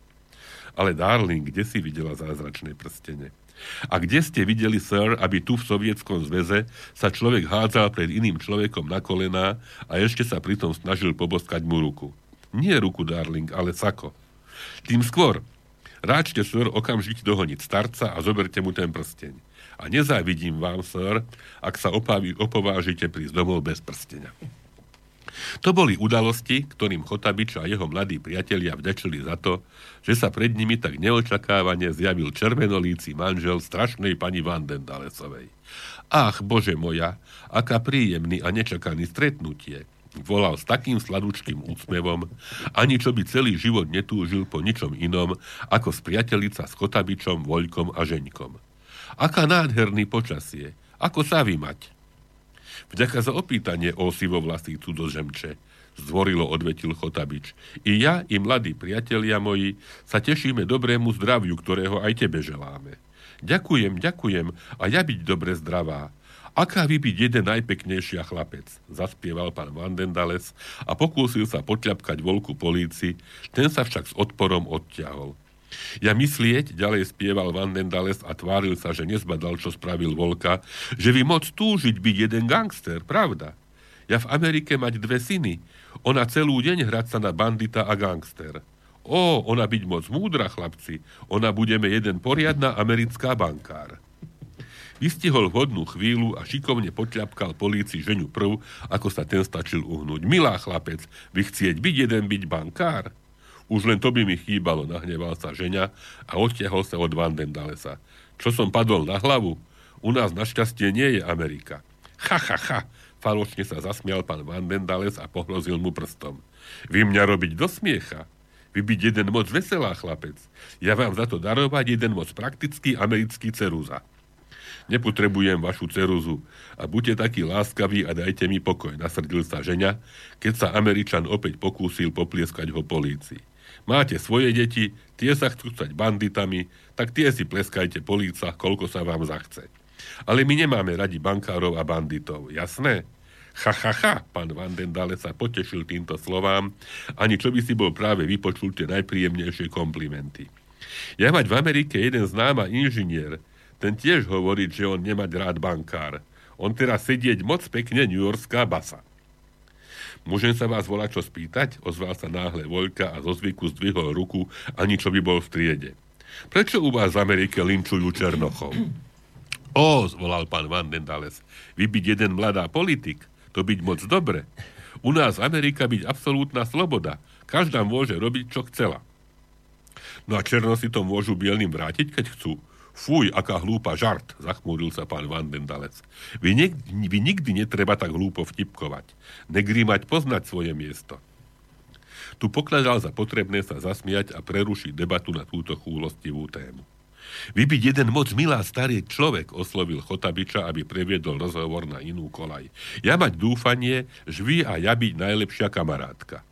Ale darling, kde si videla zázračné prstene? A kde ste videli, sir, aby tu v Sovietskom zväze sa človek hádzal pred iným človekom na kolená a ešte sa pritom snažil poboskať mu ruku? Nie ruku, darling, ale sako. Tým skôr, ráčte, sir, okamžite dohoniť starca a zoberte mu ten prsteň. A nezávidím vám, sir, ak sa opaví, opovážite prísť domov bez prstenia. To boli udalosti, ktorým Chotabič a jeho mladí priatelia vďačili za to, že sa pred nimi tak neočakávane zjavil červenolíci manžel strašnej pani Vandendalesovej. Ach, bože moja, aká príjemný a nečakaný stretnutie, volal s takým sladučkým úsmevom, ani čo by celý život netúžil po ničom inom, ako spriatelica s Chotabičom, Voľkom a Žeňkom. Aká nádherný počasie, ako sa vymať. Vďaka za opýtanie o sivovlasý cudozemče, zdvorilo odvetil Chotabič. I ja, i mladí priatelia moji sa tešíme dobrému zdraviu, ktorého aj tebe želáme. Ďakujem, ďakujem a ja byť dobre zdravá. Aká vy byť jeden najpeknejšia chlapec, zaspieval pán Vandendales a pokúsil sa potľapkať volku políci, ten sa však s odporom odťahol. Ja myslieť, ďalej spieval Vandendales a tváril sa, že nezbadal, čo spravil Volka, že vy moc túžiť byť jeden gangster, pravda? Ja v Amerike mať dve syny, ona celú deň hrať sa na bandita a gangster. Ó, ona byť moc múdra, chlapci, ona budeme jeden poriadna americká bankár. Vystihol vhodnú chvíľu a šikovne potľapkal polícii ženu prv, ako sa ten stačil uhnúť. Milá chlapec, vy chcieť byť jeden byť bankár? Už len to by mi chýbalo, nahneval sa ženia a odtiahol sa od Vandendalesa. Čo som padol na hlavu? U nás našťastie nie je Amerika. Ha, ha, ha, faločne sa zasmial pán Vandendales a pohrozil mu prstom. Vy mňa robiť do smiecha? Vy byť jeden moc veselá chlapec. Ja vám za to darovať jeden moc praktický americký ceruza. Nepotrebujem vašu ceruzu a buďte takí láskaví a dajte mi pokoj, nasrdil sa ženia, keď sa Američan opäť pokúsil poplieskať ho polícii. Máte svoje deti, tie sa chcú stať banditami, tak tie si pleskajte po lícach, koľko sa vám zachce. Ale my nemáme radi bankárov a banditov, jasné? Ha, ha, ha, pán Vandendale sa potešil týmto slovám, ani čo by si bol práve vypočul tie najpríjemnejšie komplimenty. Ja mať v Amerike jeden známa inžinier, ten tiež hovorí, že on nemať rád bankár. On teraz sedieť moc pekne New Yorkská basa. Môžem sa vás volať čo spýtať? Ozval sa náhle Vojka a zo zvyku zdvihol ruku, ani čo by bol v triede. Prečo u vás v Amerike linčujú Černochov? O, zvolal pán Vandendales, vy byť jeden mladá politik, to byť moc dobre. U nás Amerika byť absolútna sloboda. Každá môže robiť, čo chcela. No a černo si to môžu bielým vrátiť, keď chcú. Fuj, aká hlúpa žart, zachmúril sa pán Vandendalec. Vy, ne, vy nikdy netreba tak hlúpo vtipkovať. Negrímať poznať svoje miesto. Tu pokladal za potrebné sa zasmiať a prerušiť debatu na túto chúlostivú tému. Vy byť jeden moc milá starý človek, oslovil Chotabiča, aby previedol rozhovor na inú kolaj. Ja mať dúfanie, že vy a ja byť najlepšia kamarátka.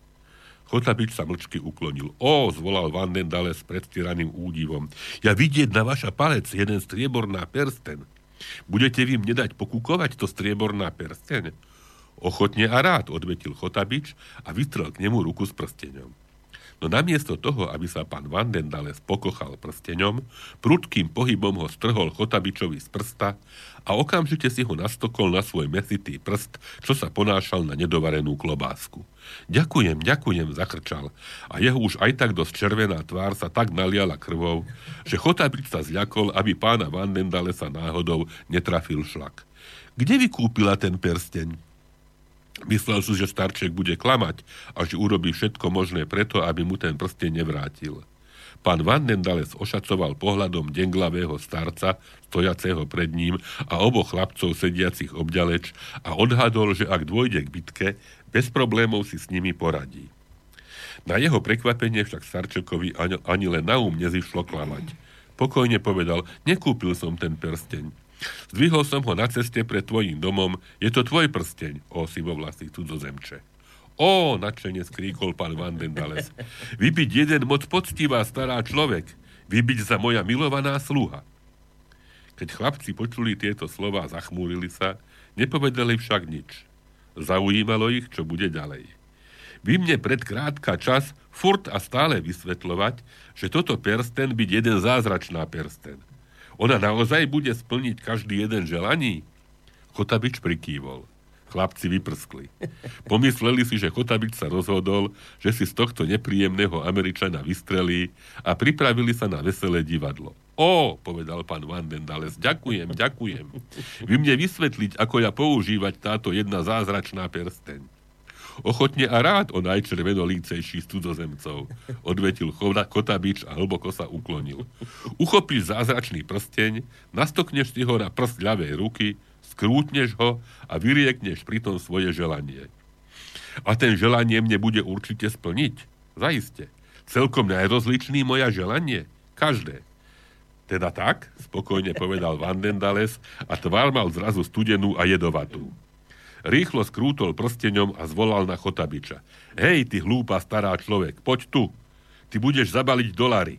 Chotabič sa mlčky uklonil. O, zvolal Vandendale s predstieraným údivom. Ja vidieť na vaša palec jeden strieborná persten. Budete vy mne dať pokúkovať to strieborná persten? Ochotne a rád, odvetil Chotabič a vystrel k nemu ruku s prstenom. No namiesto toho, aby sa pán Vandendales pokochal prsteňom, prudkým pohybom ho strhol Chotabičovi z prsta a okamžite si ho nastokol na svoj mesitý prst, čo sa ponášal na nedovarenú klobásku. Ďakujem, ďakujem, zakrčal. A jeho už aj tak dosť červená tvár sa tak naliala krvou, že Chotabič sa zľakol, aby pána Vandendalesa náhodou netrafil šlak. Kde vykúpila ten persteň? Myslel si, že starček bude klamať a že urobí všetko možné preto, aby mu ten prsteň nevrátil. Pán Vandendales ošacoval pohľadom denglavého starca, stojaceho pred ním a oboch chlapcov sediacich obďaleč a odhadol, že ak dôjde k bitke, bez problémov si s nimi poradí. Na jeho prekvapenie však Starčekovi ani, ani len na um nezišlo klamať. Pokojne povedal, nekúpil som ten prsteň. Zdvihol som ho na ceste pred tvojim domom. Je to tvoj prsteň, o sivovlasý cudzozemče. Ó, nadšene skríkol pán Vandendales. Vypiť jeden moc poctivá stará človek. Vybiť za moja milovaná sluha. Keď chlapci počuli tieto slova zachmúrili sa, nepovedali však nič. Zaujímalo ich, čo bude ďalej. Vy mne pred krátka čas furt a stále vysvetľovať, že toto persten byť jeden zázračná persten. Ona naozaj bude splniť každý jeden želaní? Chotabič prikývol. Chlapci vyprskli. Pomysleli si, že Chotabič sa rozhodol, že si z tohto nepríjemného Američana vystrelí a pripravili sa na veselé divadlo. Ó, povedal pán Vandendales, ďakujem, ďakujem. Vy mne vysvetliť, ako ja používať táto jedna zázračná persteň. Ochotne a rád o najčervenolícejší z cudzozemcov, odvetil Kotabič a hlboko sa uklonil. Uchopíš zázračný prsteň, nastokneš si ho na prst ľavej ruky, skrútneš ho a vyriekneš pritom svoje želanie. A ten želanie mne bude určite splniť? Zaiste. Celkom najrozličný moja želanie? Každé. Teda tak, spokojne povedal Vandendales a tvár mal zrazu studenú a jedovatú. Rýchlo skrútol prsteňom a zvolal na Chotabiča. Hej, ty hlúpa stará človek, poď tu. Ty budeš zabaliť dolary.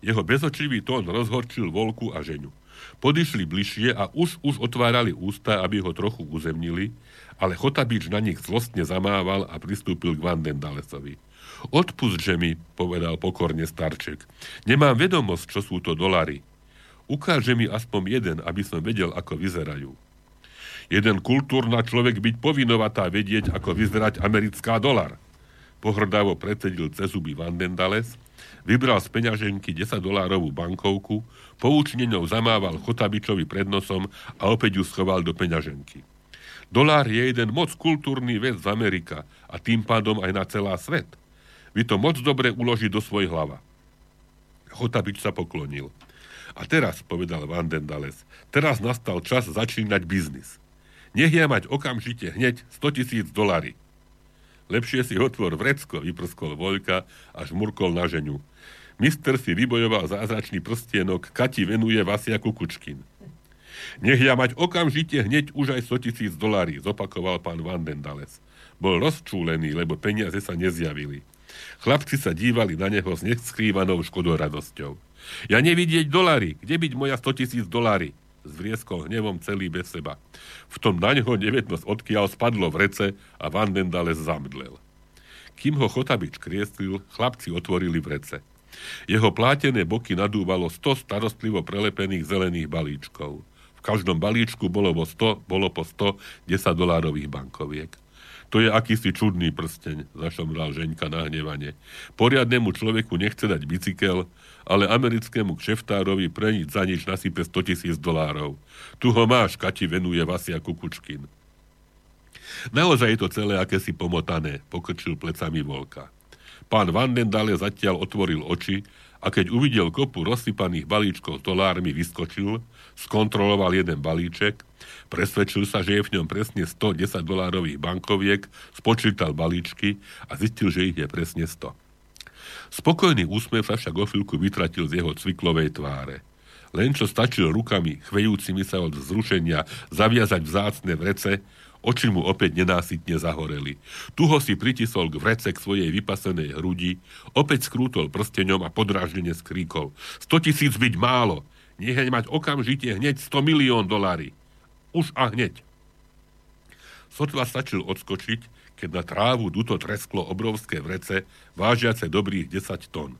Jeho bezočivý tón rozhorčil volku a ženu. Podišli bližšie a už, už otvárali ústa, aby ho trochu uzemnili, ale Chotabič na nich zlostne zamával a pristúpil k Vandendalesovi. Odpust, že mi, povedal pokorne starček. Nemám vedomosť, čo sú to dolary. Ukáže mi aspoň jeden, aby som vedel, ako vyzerajú. Jeden kultúrna človek byť povinovatá vedieť, ako vyzerať americká dolar. Pohrdavo predsedil cez zuby Vandendales vybral z peňaženky 10 dolárovú bankovku, poučnenou zamával Chotabičovi pred nosom a opäť ju schoval do peňaženky. Dolár je jeden moc kultúrny vec z Amerika a tým pádom aj na celá svet. Vy to moc dobre uložiť do svoj hlava. Chotabič sa poklonil. A teraz, povedal Vandendales, teraz nastal čas začínať biznis. Nech ja mať okamžite hneď 100 tisíc dolary. Lepšie si otvor vrecko, vyprskol Voľka a žmurkol na ženu. Mister si vybojoval zázračný prstienok, Kati venuje Vasia Kukučkin. Nech ja mať okamžite hneď už aj 100 tisíc dolári, zopakoval pán Vandendales. Bol rozčúlený, lebo peniaze sa nezjavili. Chlapci sa dívali na neho s neskrývanou škodoradosťou. Ja nevidieť dolary, kde byť moja 100 tisíc dolári? Zvrieskol hnevom celý bez seba. V tom na neho nevednosť odkiaľ spadlo v rece a Vandendales zamdlel. Kým ho Chotabič kriestil, chlapci otvorili v rece. Jeho plátené boky nadúvalo 100 starostlivo prelepených zelených balíčkov. V každom balíčku bolo, po 100, bolo po 100 10 dolárových bankoviek. To je akýsi čudný prsteň, zašomral Ženka nahnevane. Poriadnemu človeku nechce dať bicykel, ale americkému kšeftárovi pre nič za nič nasype 100 tisíc dolárov. Tu ho máš, Kati venuje Vasia Kukučkin. Naozaj je to celé akési pomotané, pokrčil plecami Volka. Pán Vandendale zatiaľ otvoril oči a keď uvidel kopu rozsypaných balíčkov s dolármi, vyskočil, skontroloval jeden balíček, presvedčil sa, že je v ňom presne 110 dolárových bankoviek, spočítal balíčky a zistil, že ich je presne 100. Spokojný úsmev sa však o chvíľku vytratil z jeho cviklovej tváre. Len čo stačil rukami, chvejúcimi sa od zrušenia, zaviazať vzácne vrece, Oči mu opäť nenásytne zahoreli. Tuho si pritisol k vrece k svojej vypasenej hrudi, opäť skrútol prsteňom a podráždene skríkol. 100 tisíc byť málo. Neheň mať okamžite hneď 100 milión dolári. Už a hneď. Sotva stačil odskočiť, keď na trávu duto tresklo obrovské vrece, vážiace dobrých 10 tón.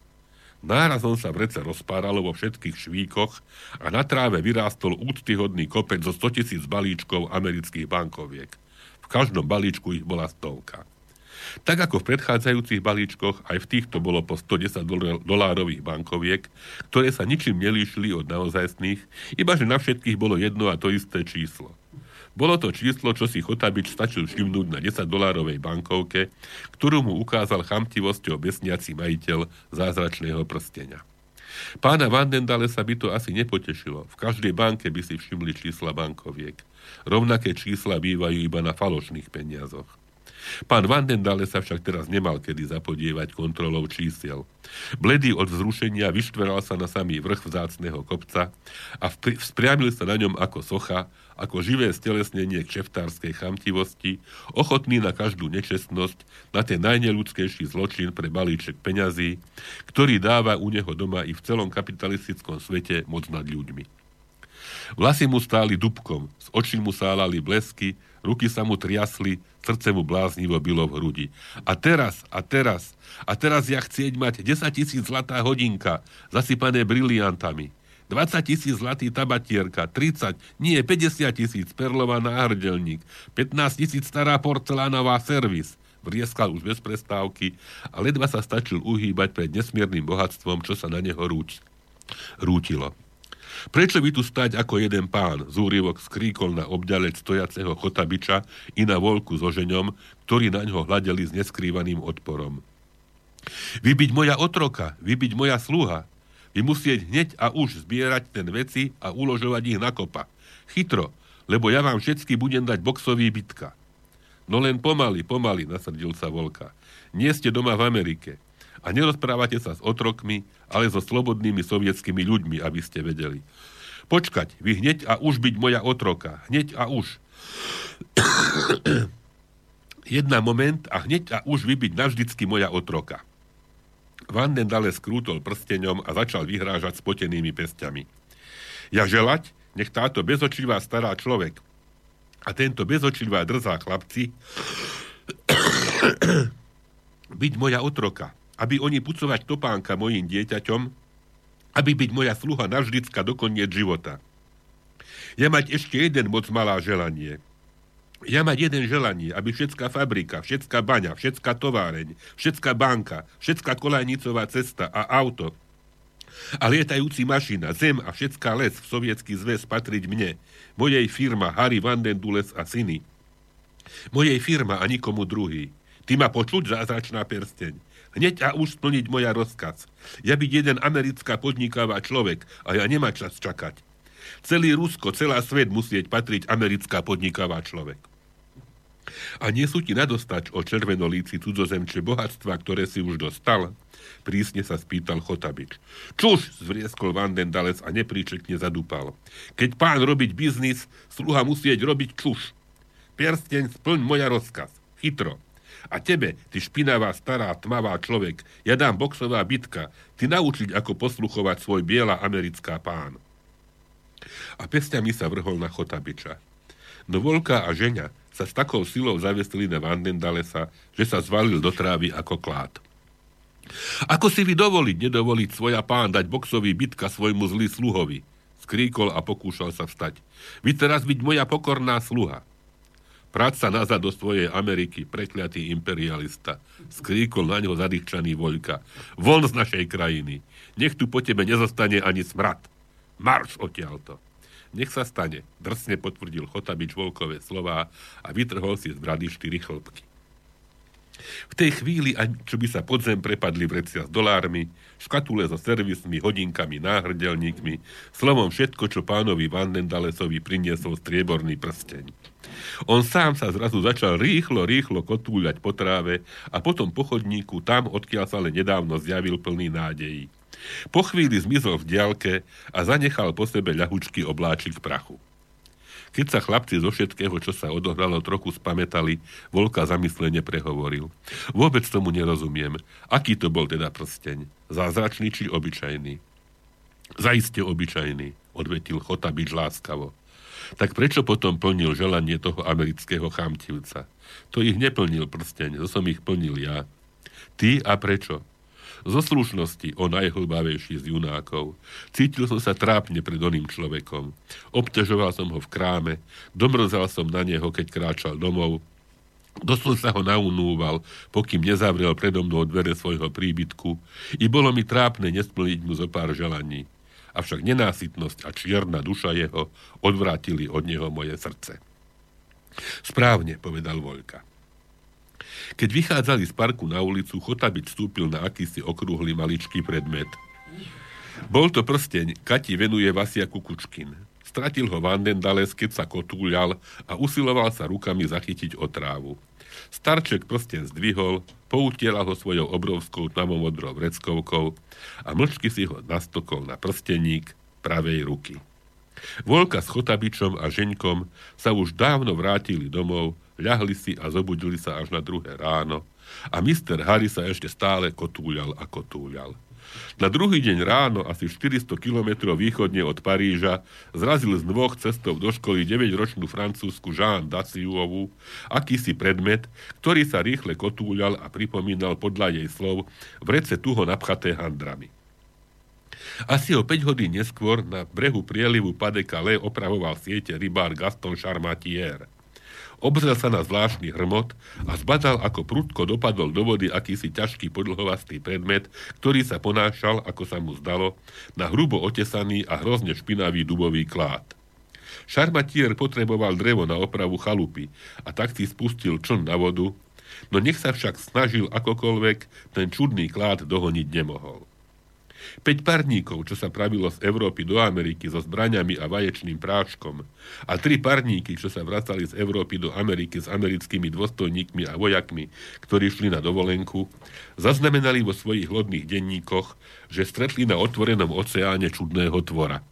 Nárazom sa vrece rozpáralo vo všetkých švíkoch a na tráve vyrástol úctyhodný kopec zo 100 tisíc balíčkov amerických bankoviek. V každom balíčku ich bola stovka. Tak ako v predchádzajúcich balíčkoch, aj v týchto bolo po 110 dolárových bankoviek, ktoré sa ničím nelíšili od naozajstných, iba že na všetkých bolo jedno a to isté číslo – bolo to číslo, čo si Chotabič stačil všimnúť na 10 dolárovej bankovke, ktorú mu ukázal chamtivosťou besniaci majiteľ zázračného prstenia. Pána Vandendale sa by to asi nepotešilo. V každej banke by si všimli čísla bankoviek. Rovnaké čísla bývajú iba na falošných peniazoch. Pán Vandendale sa však teraz nemal kedy zapodievať kontrolou čísiel. Bledý od vzrušenia vyštveral sa na samý vrch vzácného kopca a vzpriamil sa na ňom ako socha, ako živé stelesnenie kšeftárskej chamtivosti, ochotný na každú nečestnosť, na ten najneludskejší zločin pre balíček peňazí, ktorý dáva u neho doma i v celom kapitalistickom svete moc nad ľuďmi. Vlasy mu stáli dubkom, z očí mu sálali blesky, ruky sa mu triasli, srdce mu bláznivo bylo v hrudi. A teraz, a teraz, a teraz ja chcieť mať 10 tisíc zlatá hodinka, zasypané briliantami. 20 tisíc zlatý tabatierka, 30, nie 50 tisíc perlová náhrdelník, 15 tisíc stará porcelánová servis, vrieskal už bez prestávky a ledva sa stačil uhýbať pred nesmiernym bohatstvom, čo sa na neho rúť, rútilo. Prečo by tu stať ako jeden pán? Zúrivok skríkol na obďalec stojaceho chotabiča i na volku so ženom, ktorí na ňo hľadeli s neskrývaným odporom. Vy moja otroka, vy byť moja sluha, vy musieť hneď a už zbierať ten veci a uložovať ich na kopa. Chytro, lebo ja vám všetky budem dať boxový bitka. No len pomaly, pomaly, nasrdil sa Volka. Nie ste doma v Amerike a nerozprávate sa s otrokmi, ale so slobodnými sovietskými ľuďmi, aby ste vedeli. Počkať, vy hneď a už byť moja otroka. Hneď a už. Jedna moment a hneď a už vy byť navždycky moja otroka. Vandendale skrútol prsteňom a začal vyhrážať spotenými pestiami. Ja želať, nech táto bezočivá stará človek a tento bezočivá drzá chlapci byť moja otroka, aby oni pucovať topánka mojim dieťaťom, aby byť moja sluha navždycka do koniec života. Ja mať ešte jeden moc malá želanie. Ja mať jeden želanie, aby všetká fabrika, všetká baňa, všetká továreň, všetká banka, všetká kolajnicová cesta a auto a lietajúci mašina, zem a všetká les v sovietský zväz patriť mne, mojej firma Harry Vandendules a syny. Mojej firma a nikomu druhý. Ty ma počuť zázračná persteň. Hneď a už splniť moja rozkaz. Ja byť jeden americká podnikavá človek a ja nemá čas čakať. Celý Rusko, celá svet musieť patriť americká podnikavá človek. A nie sú ti nadostač o červenolíci cudzozemče bohatstva, ktoré si už dostal? Prísne sa spýtal Chotabič. Čuž, zvrieskol Vandendales a nepríčekne zadúpal. Keď pán robiť biznis, sluha musieť robiť čuž. Piersteň, splň moja rozkaz. Chytro. A tebe, ty špinavá, stará, tmavá človek, ja dám boxová bitka, ty naučiť, ako posluchovať svoj biela americká pán. A pestiami sa vrhol na Chotabiča. No Volka a ženia sa s takou silou zavesili na Vandendalesa, že sa zvalil do trávy ako klát. Ako si vy dovoliť, nedovoliť svoja pán dať boxový bitka svojmu zlý sluhovi? Skríkol a pokúšal sa vstať. Vy teraz byť moja pokorná sluha. Práť sa nazad do svojej Ameriky, prekliatý imperialista. Skríkol na ňo zadýchčaný Voľka. Von z našej krajiny. Nech tu po tebe nezostane ani smrad. Marš odtiaľto. Nech sa stane, drsne potvrdil Chotabič Volkové slová a vytrhol si z brady štyri chlpky. V tej chvíli, čo by sa podzem prepadli vrecia s dolármi, škatule so servismi, hodinkami, náhrdelníkmi, slovom všetko, čo pánovi Vandendalesovi priniesol strieborný prsteň. On sám sa zrazu začal rýchlo, rýchlo kotúľať po tráve a potom po chodníku, tam, odkiaľ sa ale nedávno zjavil plný nádejí. Po chvíli zmizol v diaľke a zanechal po sebe ľahučký obláčik prachu. Keď sa chlapci zo všetkého, čo sa odohralo, trochu spametali, Volka zamyslene prehovoril. Vôbec tomu nerozumiem. Aký to bol teda prsteň? Zázračný či obyčajný? Zaiste obyčajný, odvetil Chotabič láskavo. Tak prečo potom plnil želanie toho amerického chamtivca? To ich neplnil prsteň, to som ich plnil ja. Ty a prečo? Zo slušnosti o najhlbavejší z junákov. Cítil som sa trápne pred oným človekom. Obťažoval som ho v kráme, domrzal som na neho, keď kráčal domov, Dosl sa ho naunúval, pokým nezavrel predo mnou dvere svojho príbytku i bolo mi trápne nesplniť mu zo pár želaní. Avšak nenásytnosť a čierna duša jeho odvrátili od neho moje srdce. Správne, povedal Vojka. Keď vychádzali z parku na ulicu, Chotabič vstúpil na akýsi okrúhly maličký predmet. Bol to prsteň, Kati venuje Vasia Kukučkin. Stratil ho Vandendales, keď sa kotúľal a usiloval sa rukami zachytiť otrávu. Starček prsten zdvihol, poutiela ho svojou obrovskou tmavomodrou vreckovkou a mlčky si ho nastokol na prsteník pravej ruky. Volka s Chotabičom a Ženkom sa už dávno vrátili domov, ľahli si a zobudili sa až na druhé ráno a Mr. Harry sa ešte stále kotúľal a kotúľal. Na druhý deň ráno, asi 400 km východne od Paríža, zrazil z dvoch cestov do školy 9-ročnú francúzsku Jean Daciuovu akýsi predmet, ktorý sa rýchle kotúľal a pripomínal podľa jej slov vrece tuho napchaté handrami. Asi o 5 hodín neskôr na brehu prielivu Padekale opravoval siete rybár Gaston Charmatier. Obzrel sa na zvláštny hrmot a zbadal, ako prudko dopadol do vody akýsi ťažký podlhovastý predmet, ktorý sa ponášal, ako sa mu zdalo, na hrubo otesaný a hrozne špinavý dubový klád. Šarmatier potreboval drevo na opravu chalupy a tak si spustil čln na vodu, no nech sa však snažil akokoľvek, ten čudný klád dohoniť nemohol. 5 parníkov, čo sa pravilo z Európy do Ameriky so zbraňami a vaječným práškom a tri parníky, čo sa vracali z Európy do Ameriky s americkými dôstojníkmi a vojakmi, ktorí šli na dovolenku, zaznamenali vo svojich lodných denníkoch, že stretli na otvorenom oceáne čudného tvora.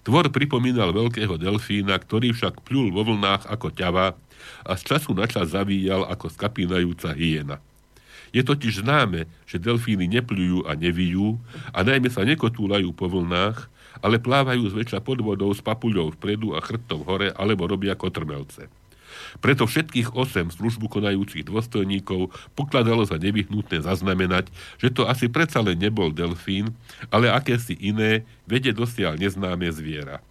Tvor pripomínal veľkého delfína, ktorý však pľul vo vlnách ako ťava a z času na čas zavíjal ako skapínajúca hyena. Je totiž známe, že delfíny nepľujú a nevijú a najmä sa nekotúľajú po vlnách, ale plávajú zväčša pod vodou s papuľou vpredu a chrbtom hore alebo robia kotrmelce. Preto všetkých osem službu konajúcich dôstojníkov pokladalo za nevyhnutné zaznamenať, že to asi predsa len nebol delfín, ale akési iné, vede dosiaľ neznáme zviera.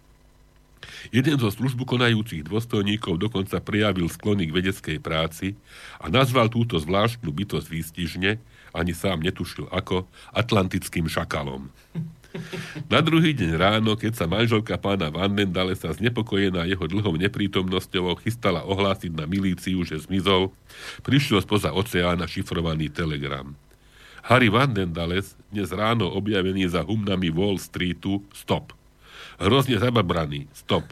Jeden zo službu konajúcich dôstojníkov dokonca prejavil sklony k vedeckej práci a nazval túto zvláštnu bytosť výstižne, ani sám netušil ako, atlantickým šakalom. Na druhý deň ráno, keď sa manželka pána Vandendale sa znepokojená jeho dlhou neprítomnosťou chystala ohlásiť na milíciu, že zmizol, prišiel spoza oceána šifrovaný telegram. Harry Vandendales, dnes ráno objavený za humnami Wall Streetu, stop. Hrozne zababraný, stop.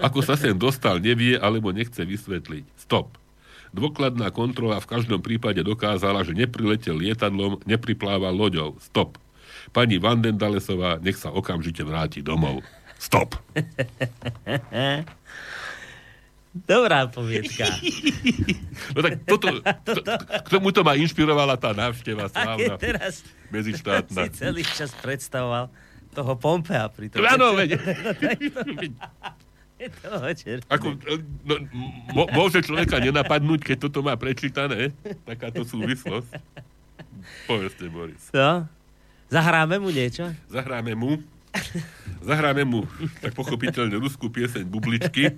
Ako sa sem dostal, nevie alebo nechce vysvetliť, stop. Dôkladná kontrola v každom prípade dokázala, že nepriletel lietadlom, nepriplával loďou. Stop. Pani Vandendalesová, nech sa okamžite vráti domov. Stop. Dobrá poviedka. No tak toto, to, k tomuto ma inšpirovala tá návšteva slávna teraz medzištátna. si celý čas predstavoval toho Pompea pri tom. Áno, veď. Ako, no, mo, môže človeka nenapadnúť, keď toto má prečítané, takáto súvislosť. Povedzte, Boris. No? Zahráme mu niečo? Zahráme mu, zahráme mu, tak pochopiteľne, ruskú pieseň Bubličky,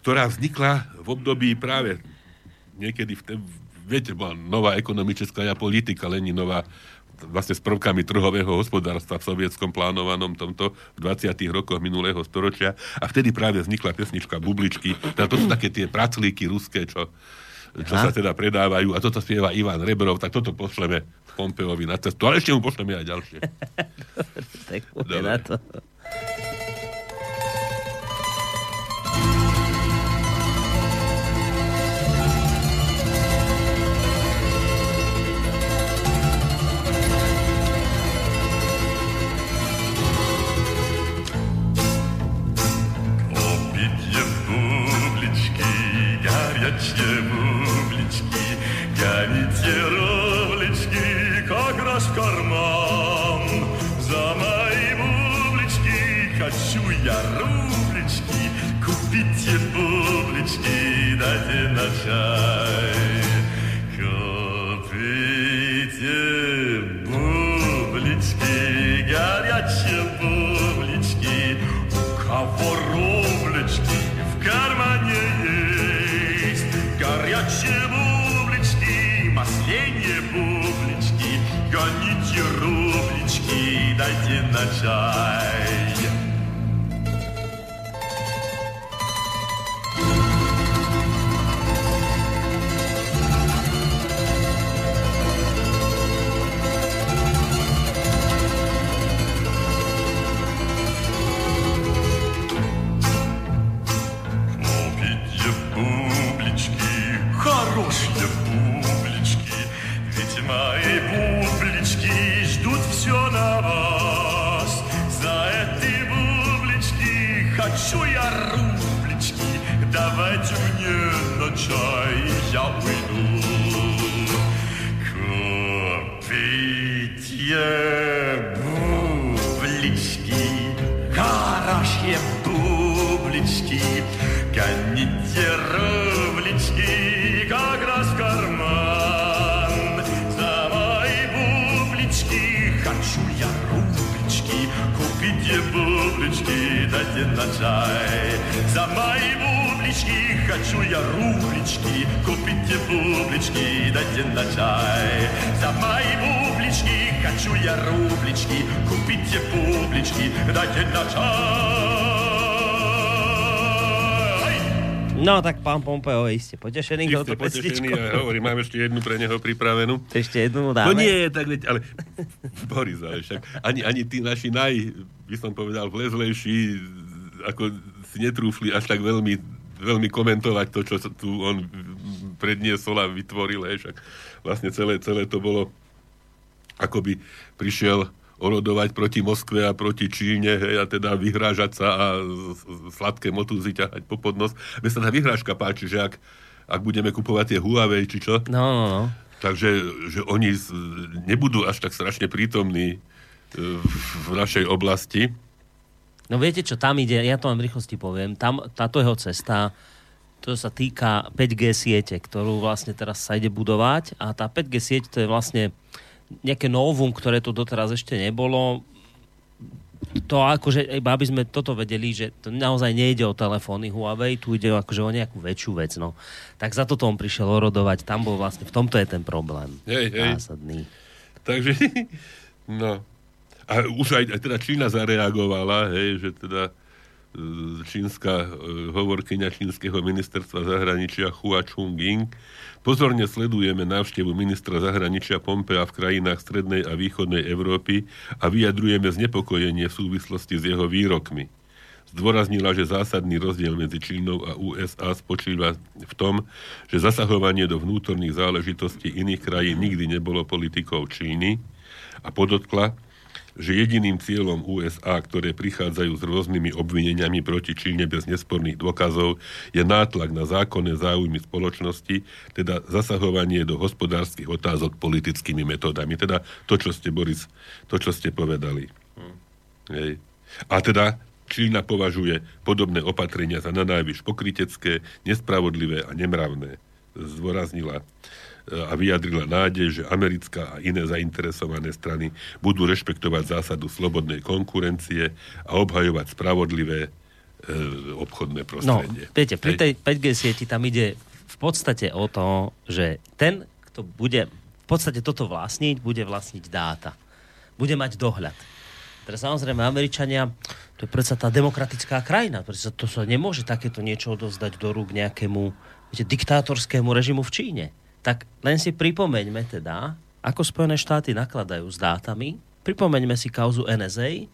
ktorá vznikla v období práve niekedy v te, viete, bola nová ekonomická politika, Leninová, vlastne s prvkami trhového hospodárstva v sovietskom plánovanom tomto v 20. rokoch minulého storočia a vtedy práve vznikla pesnička Bubličky. Teda to sú také tie praclíky ruské, čo, čo sa teda predávajú a toto spieva Ivan Rebrov, tak toto pošleme Pompeovi na cestu, ale ešte mu pošleme aj ďalšie. tak Dobre. na to. Хочу я рублички, купите бублички, дайте на чай. Купите бублички, горячие бублички, у кого рублички в кармане есть. Горячие бублички, масленье бублички, гоните рублички, дайте на чай. Дайте на чай. За мои бублички хочу я рублички, купите бублички, дайте на чай. За мои бублички хочу я рублички, купите бублички, дайте на чай. No tak pán Pompeo je iste potešený Ste touto potešení pesničkou. a hovorím, mám ešte jednu pre neho pripravenú. Ešte jednu mu dáme. No nie, tak veď, ale Boris, ale však ani, ani tí naši naj, by som povedal, vlezlejší, ako si netrúfli až tak veľmi, veľmi komentovať to, čo tu on predniesol a vytvoril, hej, však vlastne celé, celé to bolo, ako by prišiel orodovať proti Moskve a proti Číne hej, a teda vyhrážať sa a sladké motúzy ťahať po podnos. Mne sa tá vyhrážka páči, že ak, ak budeme kupovať tie Huawei, či čo, No, no, no. Takže že oni nebudú až tak strašne prítomní e, v našej oblasti. No viete čo, tam ide, ja to len v rýchlosti poviem, tam táto jeho cesta, to sa týka 5G siete, ktorú vlastne teraz sa ide budovať a tá 5G sieť to je vlastne nejaké novum, ktoré tu doteraz ešte nebolo. To akože, iba aby sme toto vedeli, že to naozaj nejde o telefóny Huawei, tu ide akože o nejakú väčšiu vec, no. Tak za toto on prišiel orodovať, tam bol vlastne, v tomto je ten problém. Hej, hej. Zásadný. Takže, no. A už aj, aj teda Čína zareagovala, hej, že teda e, čínska e, hovorkyňa čínskeho ministerstva zahraničia Hua Chungying. Pozorne sledujeme návštevu ministra zahraničia Pompea v krajinách strednej a východnej Európy a vyjadrujeme znepokojenie v súvislosti s jeho výrokmi. Zdôraznila, že zásadný rozdiel medzi Čínou a USA spočíva v tom, že zasahovanie do vnútorných záležitostí iných krajín nikdy nebolo politikou Číny a podotkla, že jediným cieľom USA, ktoré prichádzajú s rôznymi obvineniami proti Číne bez nesporných dôkazov, je nátlak na zákonné záujmy spoločnosti, teda zasahovanie do hospodárskych otázok politickými metódami. Teda to, čo ste, Boris, to, čo ste povedali. Hej. A teda Čína považuje podobné opatrenia za nanajvyš pokrytecké, nespravodlivé a nemravné. Zdôraznila a vyjadrila nádej, že americká a iné zainteresované strany budú rešpektovať zásadu slobodnej konkurencie a obhajovať spravodlivé e, obchodné No, prostredie. viete, pri tej 5G sieti tam ide v podstate o to, že ten, kto bude v podstate toto vlastniť, bude vlastniť dáta. Bude mať dohľad. Teraz samozrejme Američania, to je predsa tá demokratická krajina, predsa to sa nemôže takéto niečo odovzdať do rúk nejakému viete, diktátorskému režimu v Číne. Tak len si pripomeňme teda, ako Spojené štáty nakladajú s dátami, pripomeňme si kauzu NSA,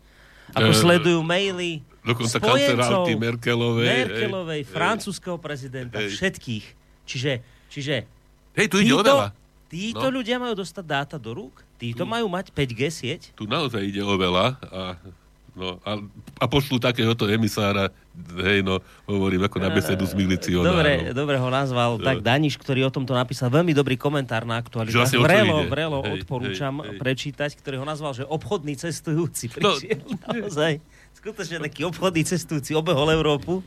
ako E, sledujú maily Dokonca kancelárky Merkelovej. Merkelovej, hej, francúzského prezidenta, Hej. všetkých. Čiže, čiže Hej, tu ide o veľa. títo No. ľudia majú dostať dáta do rúk, títo majú mať 5G sieť. Tu naozaj ide o veľa a, no, a, a pošlu takéhoto emisára, hej, no, hovorím ako na besedu s milicionárom. Dobre, dobre ho nazval tak Daniš, ktorý o tomto napísal veľmi dobrý komentár na čo Vrelo, vrelo Hej, odporúčam hej, hej. prečítať, ktorý ho nazval, že obchodný cestujúci No. prišiel. Naozaj. Skutočne taký obchodný cestujúci obehol Európu.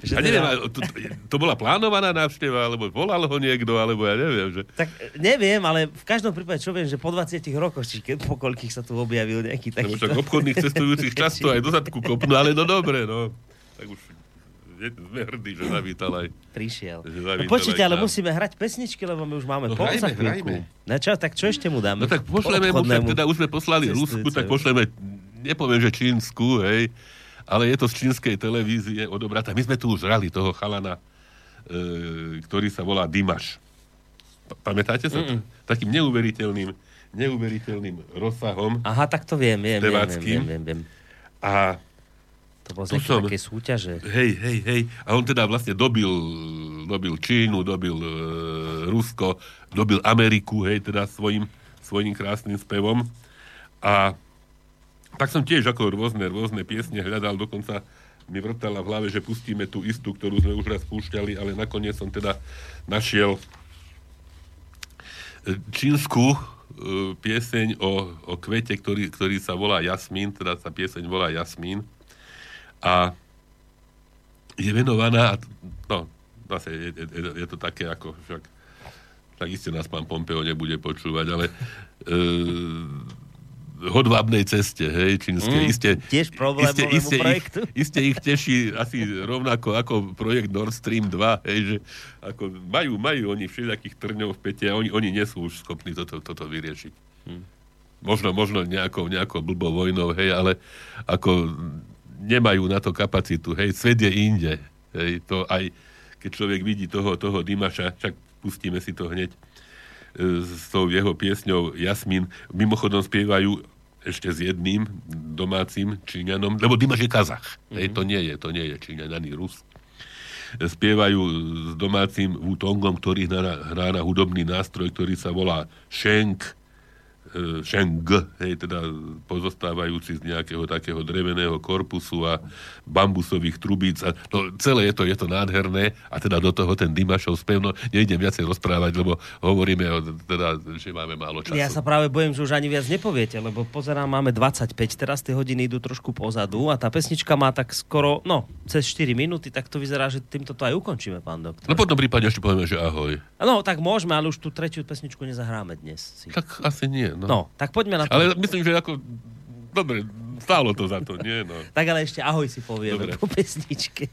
Že A neviem, teda- to, to bola plánovaná návšteva, alebo volal ho niekto, alebo ja neviem, že... Tak e, neviem, ale v každom prípade čo viem, že po 20 rokoch, či keď, po koľkých sa tu objavil nejaký taký... však obchodných cestujúcich často aj do zadku kopnú, ale no dobre, no. Tak už sme hrdí, že zavítal aj. prišiel. Že No počujte, ale musíme hrať pesničky, lebo my už máme No pol za chvíľku. No čo, tak čo ešte mu dáme? No tak pošleme mu, teda už sme poslali Rusku, tak pošleme, nepoviem, že čínsku, hej, ale je to z čínskej televízie odobratá. My sme tu už hrali toho chalana, e, ktorý sa volá Dimaš. Pa- Pamätáte sa? to? Takým neuveriteľným, neuveriteľným rozsahom. Aha, tak to viem, viem, viem, viem, viem, viem. A To bolo Tu som. také súťaže. hej, hej, hej. A on teda vlastne dobil, dobil Čínu, dobil e, Rusko, dobil Ameriku, hej, teda svojim, svojim krásnym spevom. A tak som tiež ako rôzne, rôzne piesne hľadal, dokonca mi vrtala v hlave, že pustíme tú istú, ktorú sme už raz púšťali, ale nakoniec som teda našiel e, čínsku e, pieseň o, o kvete, ktorý, ktorý sa volá Jasmín, teda sa pieseň volá Jasmín. A je venovaná, no, zase je, je, je to také ako, však, tak iste nás pán Pompeo nebude počúvať, ale e, hodvábnej ceste, hej, čínskej. Mm, iste, tiež problémovému iste, projektu. Ich, iste ich teší asi rovnako ako projekt Nord Stream 2, hej, že ako majú, majú oni všelijakých trňov v pete a oni, oni nie sú už schopní toto, toto vyriešiť. Možno, možno nejakou, nejakou blbou vojnou, hej, ale ako nemajú na to kapacitu, hej, svet je inde, hej, to aj keď človek vidí toho, toho Dimaša, však pustíme si to hneď, s tou jeho piesňou Jasmín. Mimochodom spievajú ešte s jedným domácim Číňanom, lebo Dimaš je Kazach. Mm-hmm. Hej, to nie je, to nie je Číňan, ani Rus. Spievajú s domácim Wutongom, ktorý hrá, hrá na hudobný nástroj, ktorý sa volá Shenk, šeng, hej, teda pozostávajúci z nejakého takého dreveného korpusu a bambusových trubíc. A no, celé je to, je to nádherné a teda do toho ten Dimašov spev, no nejdem viacej rozprávať, lebo hovoríme, o, teda, že máme málo času. Ja sa práve bojím, že už ani viac nepoviete, lebo pozerám, máme 25, teraz tie hodiny idú trošku pozadu a tá pesnička má tak skoro, no, cez 4 minúty, tak to vyzerá, že týmto to aj ukončíme, pán doktor. No potom prípade ešte povieme, že ahoj. No, tak môžeme, ale už tú tretiu pesničku nezahráme dnes. Si. Tak asi nie, no. No, tak poďme na to. Ale myslím, že ako... Dobre, stálo to za to, nie? No. Tak ale ešte ahoj si povieme Dobre. po pesničke.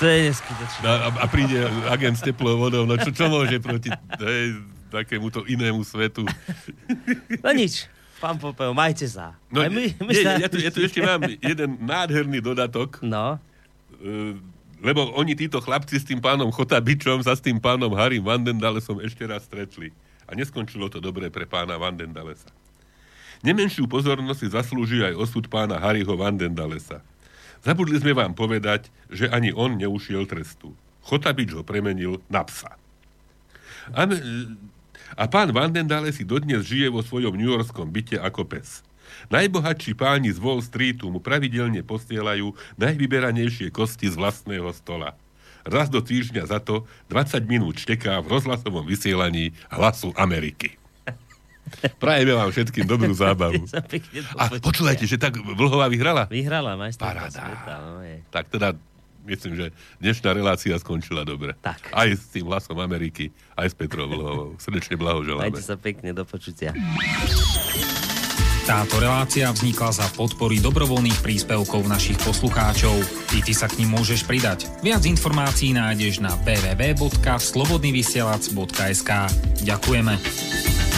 To je neskutočné. No, a, a príde agent s teplou vodou, no čo, čo môže proti hej, takémuto inému svetu? No nič. Pán Popeo, majte sa. No, Aj my, my nie, sa... ja, tu, ja tu ešte mám jeden nádherný dodatok. No, E, lebo oni títo chlapci s tým pánom Chotabičom sa s tým pánom Harrym Vandendalesom ešte raz stretli. A neskončilo to dobre pre pána Vandendalesa. Nemenšiu pozornosť si zaslúži aj osud pána Harryho Vandendalesa. Zabudli sme vám povedať, že ani on neušiel trestu. Chotabič ho premenil na psa. A, a pán Vandendale si dodnes žije vo svojom newyorskom byte ako pes. Najbohatší páni z Wall Streetu mu pravidelne posielajú najvyberanejšie kosti z vlastného stola. Raz do týždňa za to 20 minút šteká v rozhlasovom vysielaní hlasu Ameriky. Prajeme vám všetkým dobrú zábavu. A počúvajte, že tak Vlhová vyhrala? Vyhrala, majster. Paráda. No, tak teda myslím, že dnešná relácia skončila dobre. Tak. Aj s tým hlasom Ameriky, aj s Petrou Vlhovou. Srdečne blahoželáme. Majte sa pekne, do počutia. Táto relácia vznikla za podpory dobrovoľných príspevkov našich poslucháčov. I ty sa k ním môžeš pridať. Viac informácií nájdeš na www.slobodnyvysielac.sk Ďakujeme.